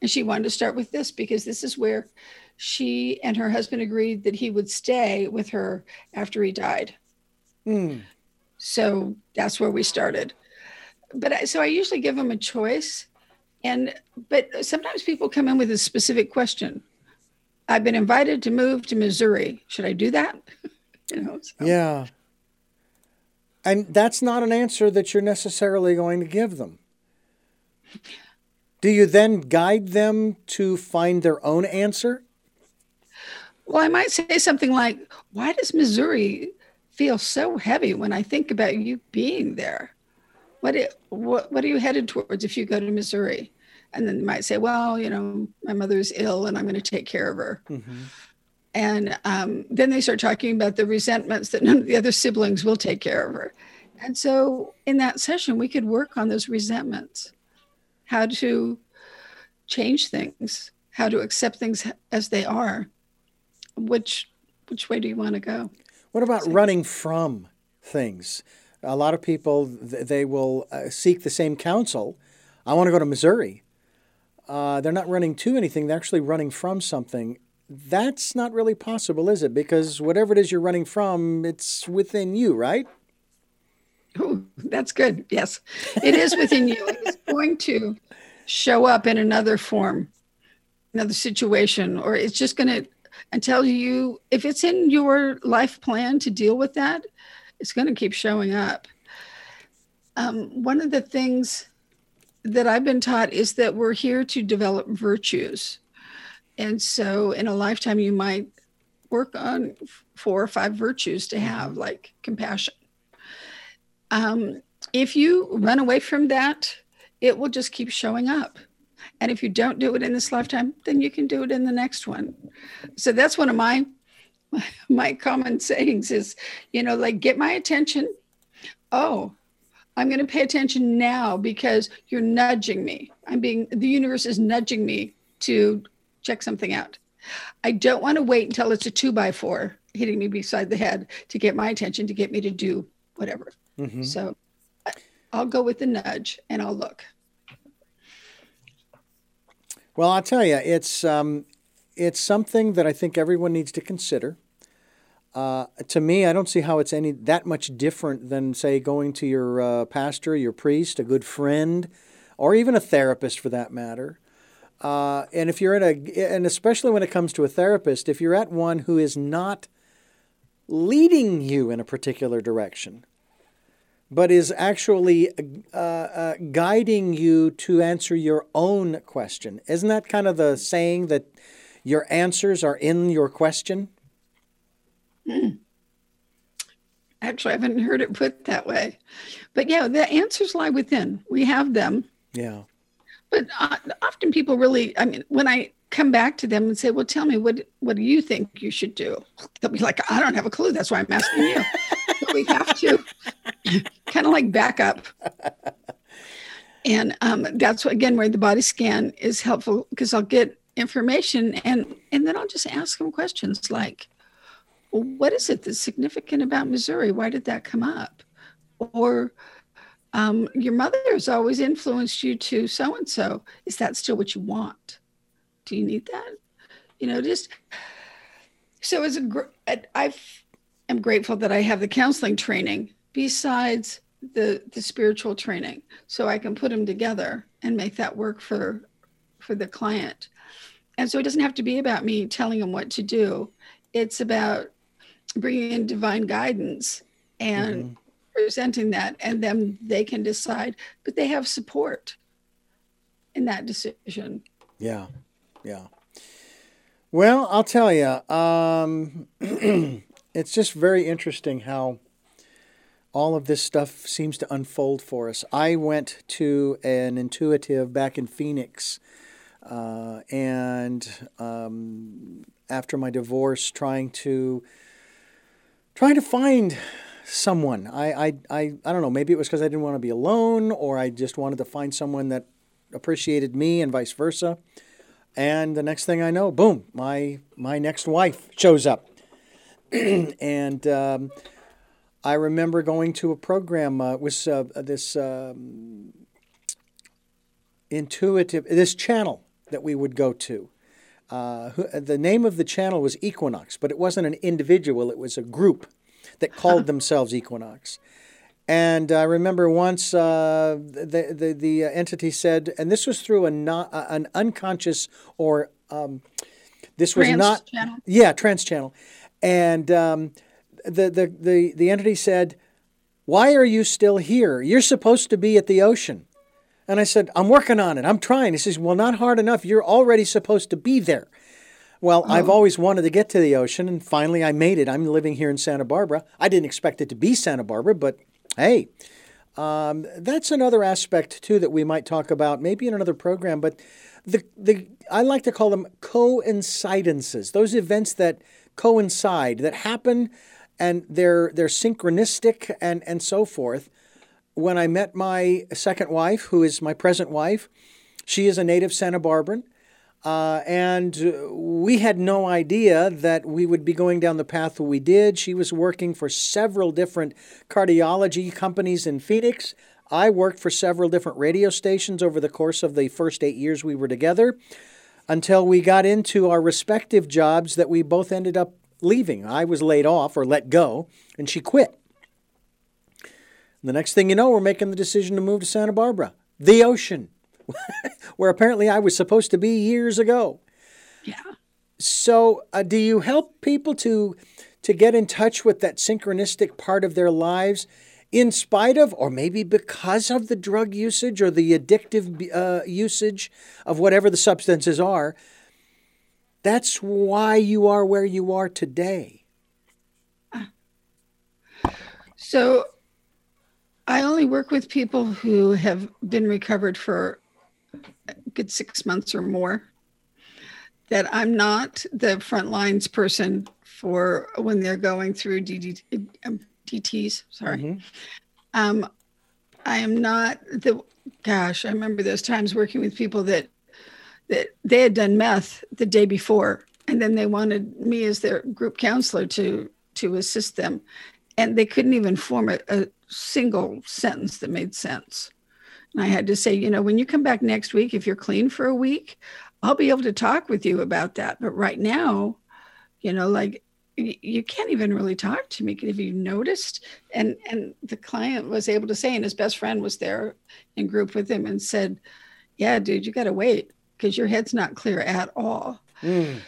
And she wanted to start with this because this is where she and her husband agreed that he would stay with her after he died. Mm. So that's where we started. But I, so I usually give them a choice and but sometimes people come in with a specific question. I've been invited to move to Missouri. Should I do that? you know. So. Yeah. And that's not an answer that you're necessarily going to give them. Do you then guide them to find their own answer? Well, I might say something like, Why does Missouri feel so heavy when I think about you being there? What, what, what are you headed towards if you go to Missouri? And then they might say, well, you know, my mother's ill and I'm going to take care of her. Mm-hmm. And um, then they start talking about the resentments that none of the other siblings will take care of her. And so in that session, we could work on those resentments, how to change things, how to accept things as they are. Which which way do you want to go? What about so, running from things? A lot of people they will uh, seek the same counsel. I want to go to Missouri uh, they're not running to anything, they're actually running from something. That's not really possible, is it? Because whatever it is you're running from, it's within you, right? Oh, that's good. Yes, it is within you. It's going to show up in another form, another situation, or it's just going to until you, if it's in your life plan to deal with that, it's going to keep showing up. Um, one of the things that I've been taught is that we're here to develop virtues. And so in a lifetime, you might work on four or five virtues to have, like compassion. Um, if you run away from that, it will just keep showing up. And if you don't do it in this lifetime, then you can do it in the next one. So that's one of my my common sayings is, you know, like get my attention. Oh, I'm going to pay attention now because you're nudging me. I'm being, the universe is nudging me to check something out. I don't want to wait until it's a two by four hitting me beside the head to get my attention, to get me to do whatever. Mm-hmm. So I'll go with the nudge and I'll look. Well, I'll tell you, it's, um, it's something that I think everyone needs to consider. Uh, to me, I don't see how it's any that much different than, say, going to your uh, pastor, your priest, a good friend, or even a therapist for that matter. Uh, and if you're in a, and especially when it comes to a therapist, if you're at one who is not leading you in a particular direction, but is actually uh, uh, guiding you to answer your own question. Isn't that kind of the saying that your answers are in your question? Mm. Actually, I haven't heard it put that way. But yeah, the answers lie within. We have them. Yeah. But uh, often people really, I mean, when I come back to them and say, "Well, tell me what what do you think you should do?" They'll be like, "I don't have a clue. That's why I'm asking you." we have to kind of like back up, and um, that's what, again where the body scan is helpful because I'll get information and and then I'll just ask them questions like, well, "What is it that's significant about Missouri? Why did that come up?" Or um, your mother has always influenced you to so and so. Is that still what you want? do you need that you know just so as a i am grateful that i have the counseling training besides the the spiritual training so i can put them together and make that work for for the client and so it doesn't have to be about me telling them what to do it's about bringing in divine guidance and mm-hmm. presenting that and then they can decide but they have support in that decision yeah yeah. Well, I'll tell you, um, it's just very interesting how all of this stuff seems to unfold for us. I went to an intuitive back in Phoenix, uh, and um, after my divorce, trying to trying to find someone. I, I, I, I don't know. Maybe it was because I didn't want to be alone, or I just wanted to find someone that appreciated me, and vice versa. And the next thing I know, boom, my my next wife shows up. and um, I remember going to a program. Uh, uh, this um, intuitive this channel that we would go to. Uh, the name of the channel was Equinox, but it wasn't an individual; it was a group that called themselves Equinox. And I remember once uh, the, the, the entity said, and this was through a not, an unconscious or um, this was trance not channel. yeah trance channel, and um, the, the the the entity said, "Why are you still here? You're supposed to be at the ocean." And I said, "I'm working on it. I'm trying." He says, "Well, not hard enough. You're already supposed to be there." Well, oh. I've always wanted to get to the ocean, and finally I made it. I'm living here in Santa Barbara. I didn't expect it to be Santa Barbara, but Hey, um, that's another aspect too that we might talk about, maybe in another program. But the the I like to call them coincidences. Those events that coincide, that happen, and they're they're synchronistic and and so forth. When I met my second wife, who is my present wife, she is a native Santa Barbaran. Uh, and we had no idea that we would be going down the path that we did. She was working for several different cardiology companies in Phoenix. I worked for several different radio stations over the course of the first eight years we were together until we got into our respective jobs that we both ended up leaving. I was laid off or let go, and she quit. The next thing you know, we're making the decision to move to Santa Barbara, the ocean. where apparently I was supposed to be years ago. Yeah. So, uh, do you help people to to get in touch with that synchronistic part of their lives, in spite of, or maybe because of the drug usage or the addictive uh, usage of whatever the substances are? That's why you are where you are today. So, I only work with people who have been recovered for good six months or more that I'm not the front lines person for when they're going through DD, um, DTs. Sorry. Mm-hmm. Um, I am not the, gosh, I remember those times working with people that, that they had done meth the day before, and then they wanted me as their group counselor to, to assist them. And they couldn't even form a, a single sentence that made sense. And I had to say, you know, when you come back next week, if you're clean for a week, I'll be able to talk with you about that. But right now, you know, like you can't even really talk to me. Have you noticed? And and the client was able to say, and his best friend was there in group with him and said, "Yeah, dude, you got to wait because your head's not clear at all." Mm.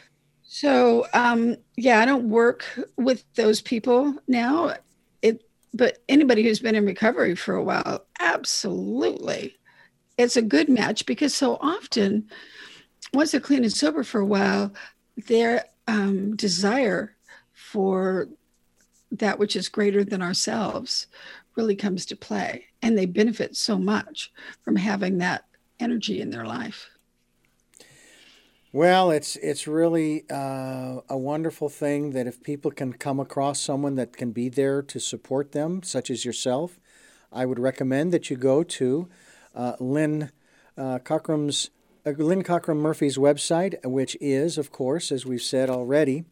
So um, yeah, I don't work with those people now. But anybody who's been in recovery for a while, absolutely. It's a good match because so often, once they're clean and sober for a while, their um, desire for that which is greater than ourselves really comes to play. And they benefit so much from having that energy in their life. Well, it's it's really uh, a wonderful thing that if people can come across someone that can be there to support them, such as yourself, I would recommend that you go to uh, Lynne uh, Cockrum's uh, Lynne Cockrum Murphy's website, which is, of course, as we've said already,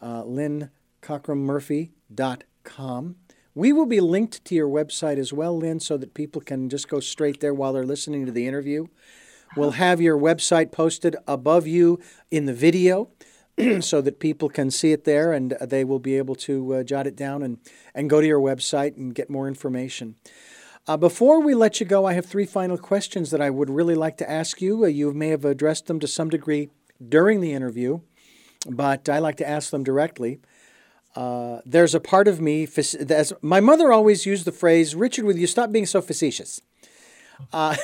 uh, lynnecockrummurphy.com. We will be linked to your website as well, Lynne, so that people can just go straight there while they're listening to the interview. We'll have your website posted above you in the video so that people can see it there and they will be able to uh, jot it down and, and go to your website and get more information. Uh, before we let you go, I have three final questions that I would really like to ask you. Uh, you may have addressed them to some degree during the interview, but I like to ask them directly. Uh, there's a part of me, as my mother always used the phrase, Richard, will you stop being so facetious? Uh,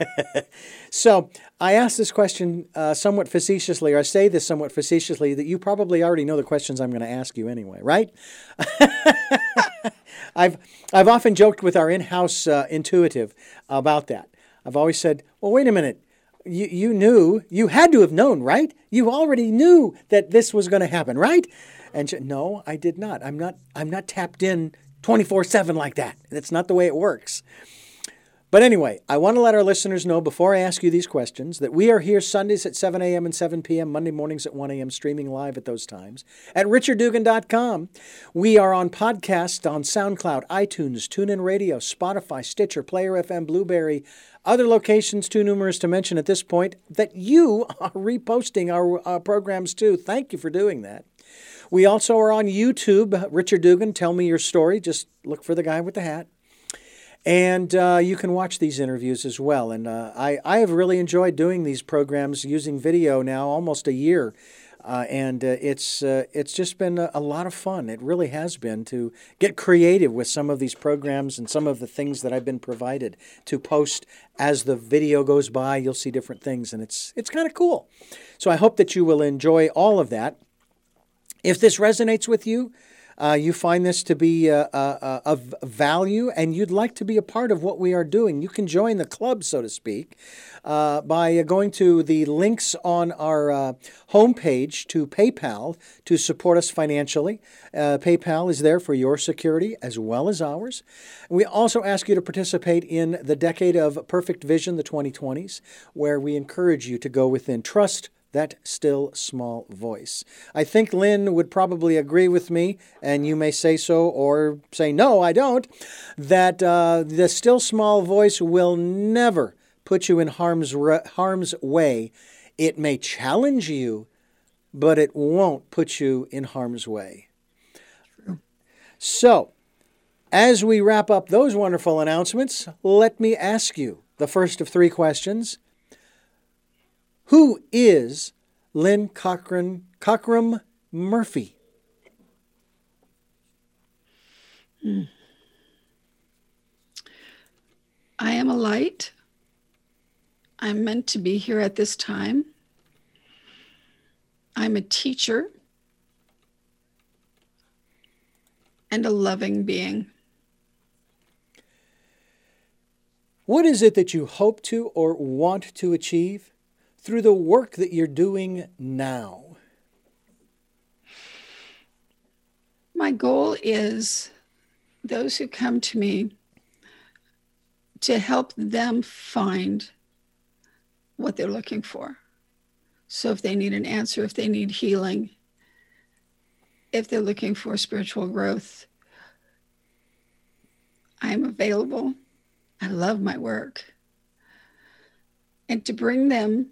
so I ask this question uh, somewhat facetiously, or I say this somewhat facetiously, that you probably already know the questions I'm going to ask you anyway, right? I've, I've often joked with our in house uh, intuitive about that. I've always said, well, wait a minute. You, you knew, you had to have known, right? You already knew that this was going to happen, right? And she, no, I did not. I'm not. I'm not tapped in 24/7 like that. That's not the way it works. But anyway, I want to let our listeners know before I ask you these questions that we are here Sundays at 7 a.m. and 7 p.m., Monday mornings at 1 a.m., streaming live at those times at richarddugan.com. We are on podcast on SoundCloud, iTunes, TuneIn Radio, Spotify, Stitcher, Player FM, Blubrry, other locations too numerous to mention at this point that you are reposting our uh, programs to. Thank you for doing that. We also are on YouTube, Richard Dugan, Tell Me Your Story. Just look for the guy with the hat. And uh, you can watch these interviews as well. And uh, I, I have really enjoyed doing these programs using video now almost a year. Uh, and uh, it's uh, it's just been a, a, lot of fun. It really has been to get creative with some of these programs and some of the things that I've been provided to post as the video goes by. You'll see different things, and it's it's kind of cool. So I hope that you will enjoy all of that. If this resonates with you, uh, you find this to be uh, uh, uh, of value and you'd like to be a part of what we are doing, you can join the club, so to speak, uh, by going to the links on our homepage to PayPal to support us financially. PayPal is there for your security as well as ours. We also ask you to participate in the Decade of Perfect Vision, the 2020s, where we encourage you to go within trust that still small voice. I think Lynne would probably agree with me, and you may say so or say, no, I don't, that uh, the still small voice will never put you in harm's, re- harm's way. It may challenge you, but it won't put you in harm's way. So, as we wrap up those wonderful announcements, let me ask you the first of three questions. Who is Lynne Cochran, Cockrum Murphy? Hmm. I am a light. I'm meant to be here at this time. I'm a teacher and a loving being. What is it that you hope to or want to achieve? Through the work that you're doing now? My goal is those who come to me to help them find what they're looking for. So, if they need an answer, if they need healing, if they're looking for spiritual growth, I'm available. I love my work. And to bring them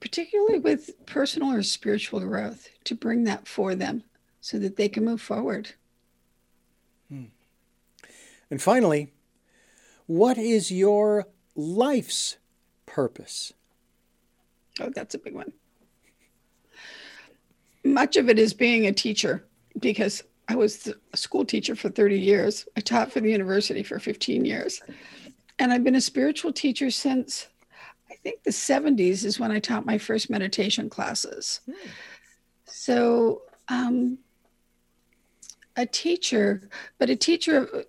particularly with personal or spiritual growth, to bring that for them so that they can move forward. Hmm. And finally, what is your life's purpose? Oh, that's a big one. Much of it is being a teacher because I was a school teacher for 30 years. I taught for the university for 15 years. And I've been a spiritual teacher since think the 70s is when I taught my first meditation classes. Hmm. So, um, a teacher, but a teacher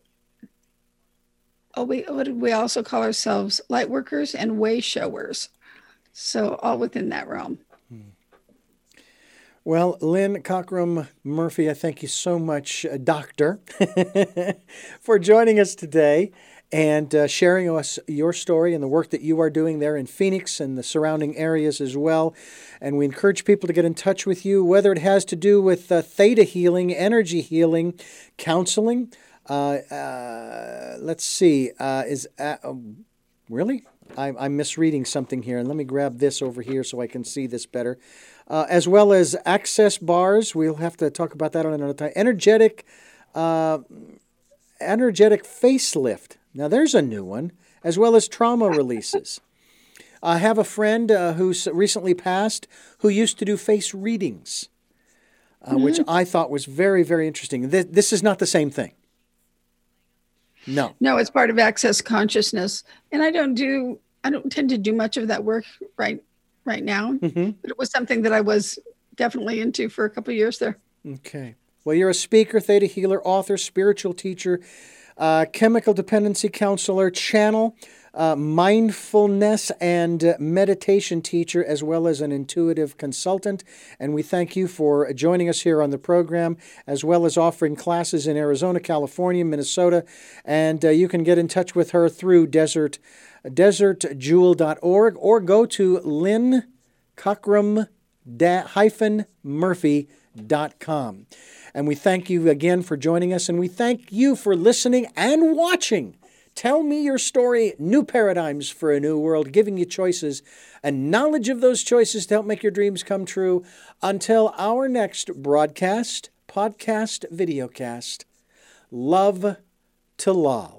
oh, we, what did we also call ourselves? Light workers and way showers. So, all within that realm. Hmm. Well, Lynne Cockrum Murphy, I thank you so much, uh, Doctor, for joining us today and uh, sharing us your story and the work that you are doing there in Phoenix and the surrounding areas as well. And we encourage people to get in touch with you, whether it has to do with uh, theta healing, energy healing, counseling. Uh, uh let's see, uh, is uh, really? I'm, I'm misreading something here, and let me grab this over here so I can see this better. as well as access bars, we'll have to talk about that on another time. Energetic, energetic facelift now, there's a new one, as well as trauma releases. I have a friend uh, who's recently passed who used to do face readings, uh, mm-hmm. which I thought was very, very interesting. This, this is not the same thing. No. No, it's part of access consciousness. And I don't do, I don't tend to do much of that work right right now. Mm-hmm. But it was something that I was definitely into for a couple years there. Okay. Well, you're a speaker, theta healer, author, spiritual teacher uh, chemical dependency counselor, channel, uh, mindfulness and meditation teacher, as well as an intuitive consultant. And we thank you for joining us here on the program, as well as offering classes in Arizona, California, Minnesota. And uh, you can get in touch with her through desert, desertjewel.org or go to Lynne Cockrum Murphy.com. And we thank you again for joining us, and we thank you for listening and watching. Tell me your story, new paradigms for a new world, giving you choices and knowledge of those choices to help make your dreams come true. Until our next broadcast, podcast, videocast, love to love.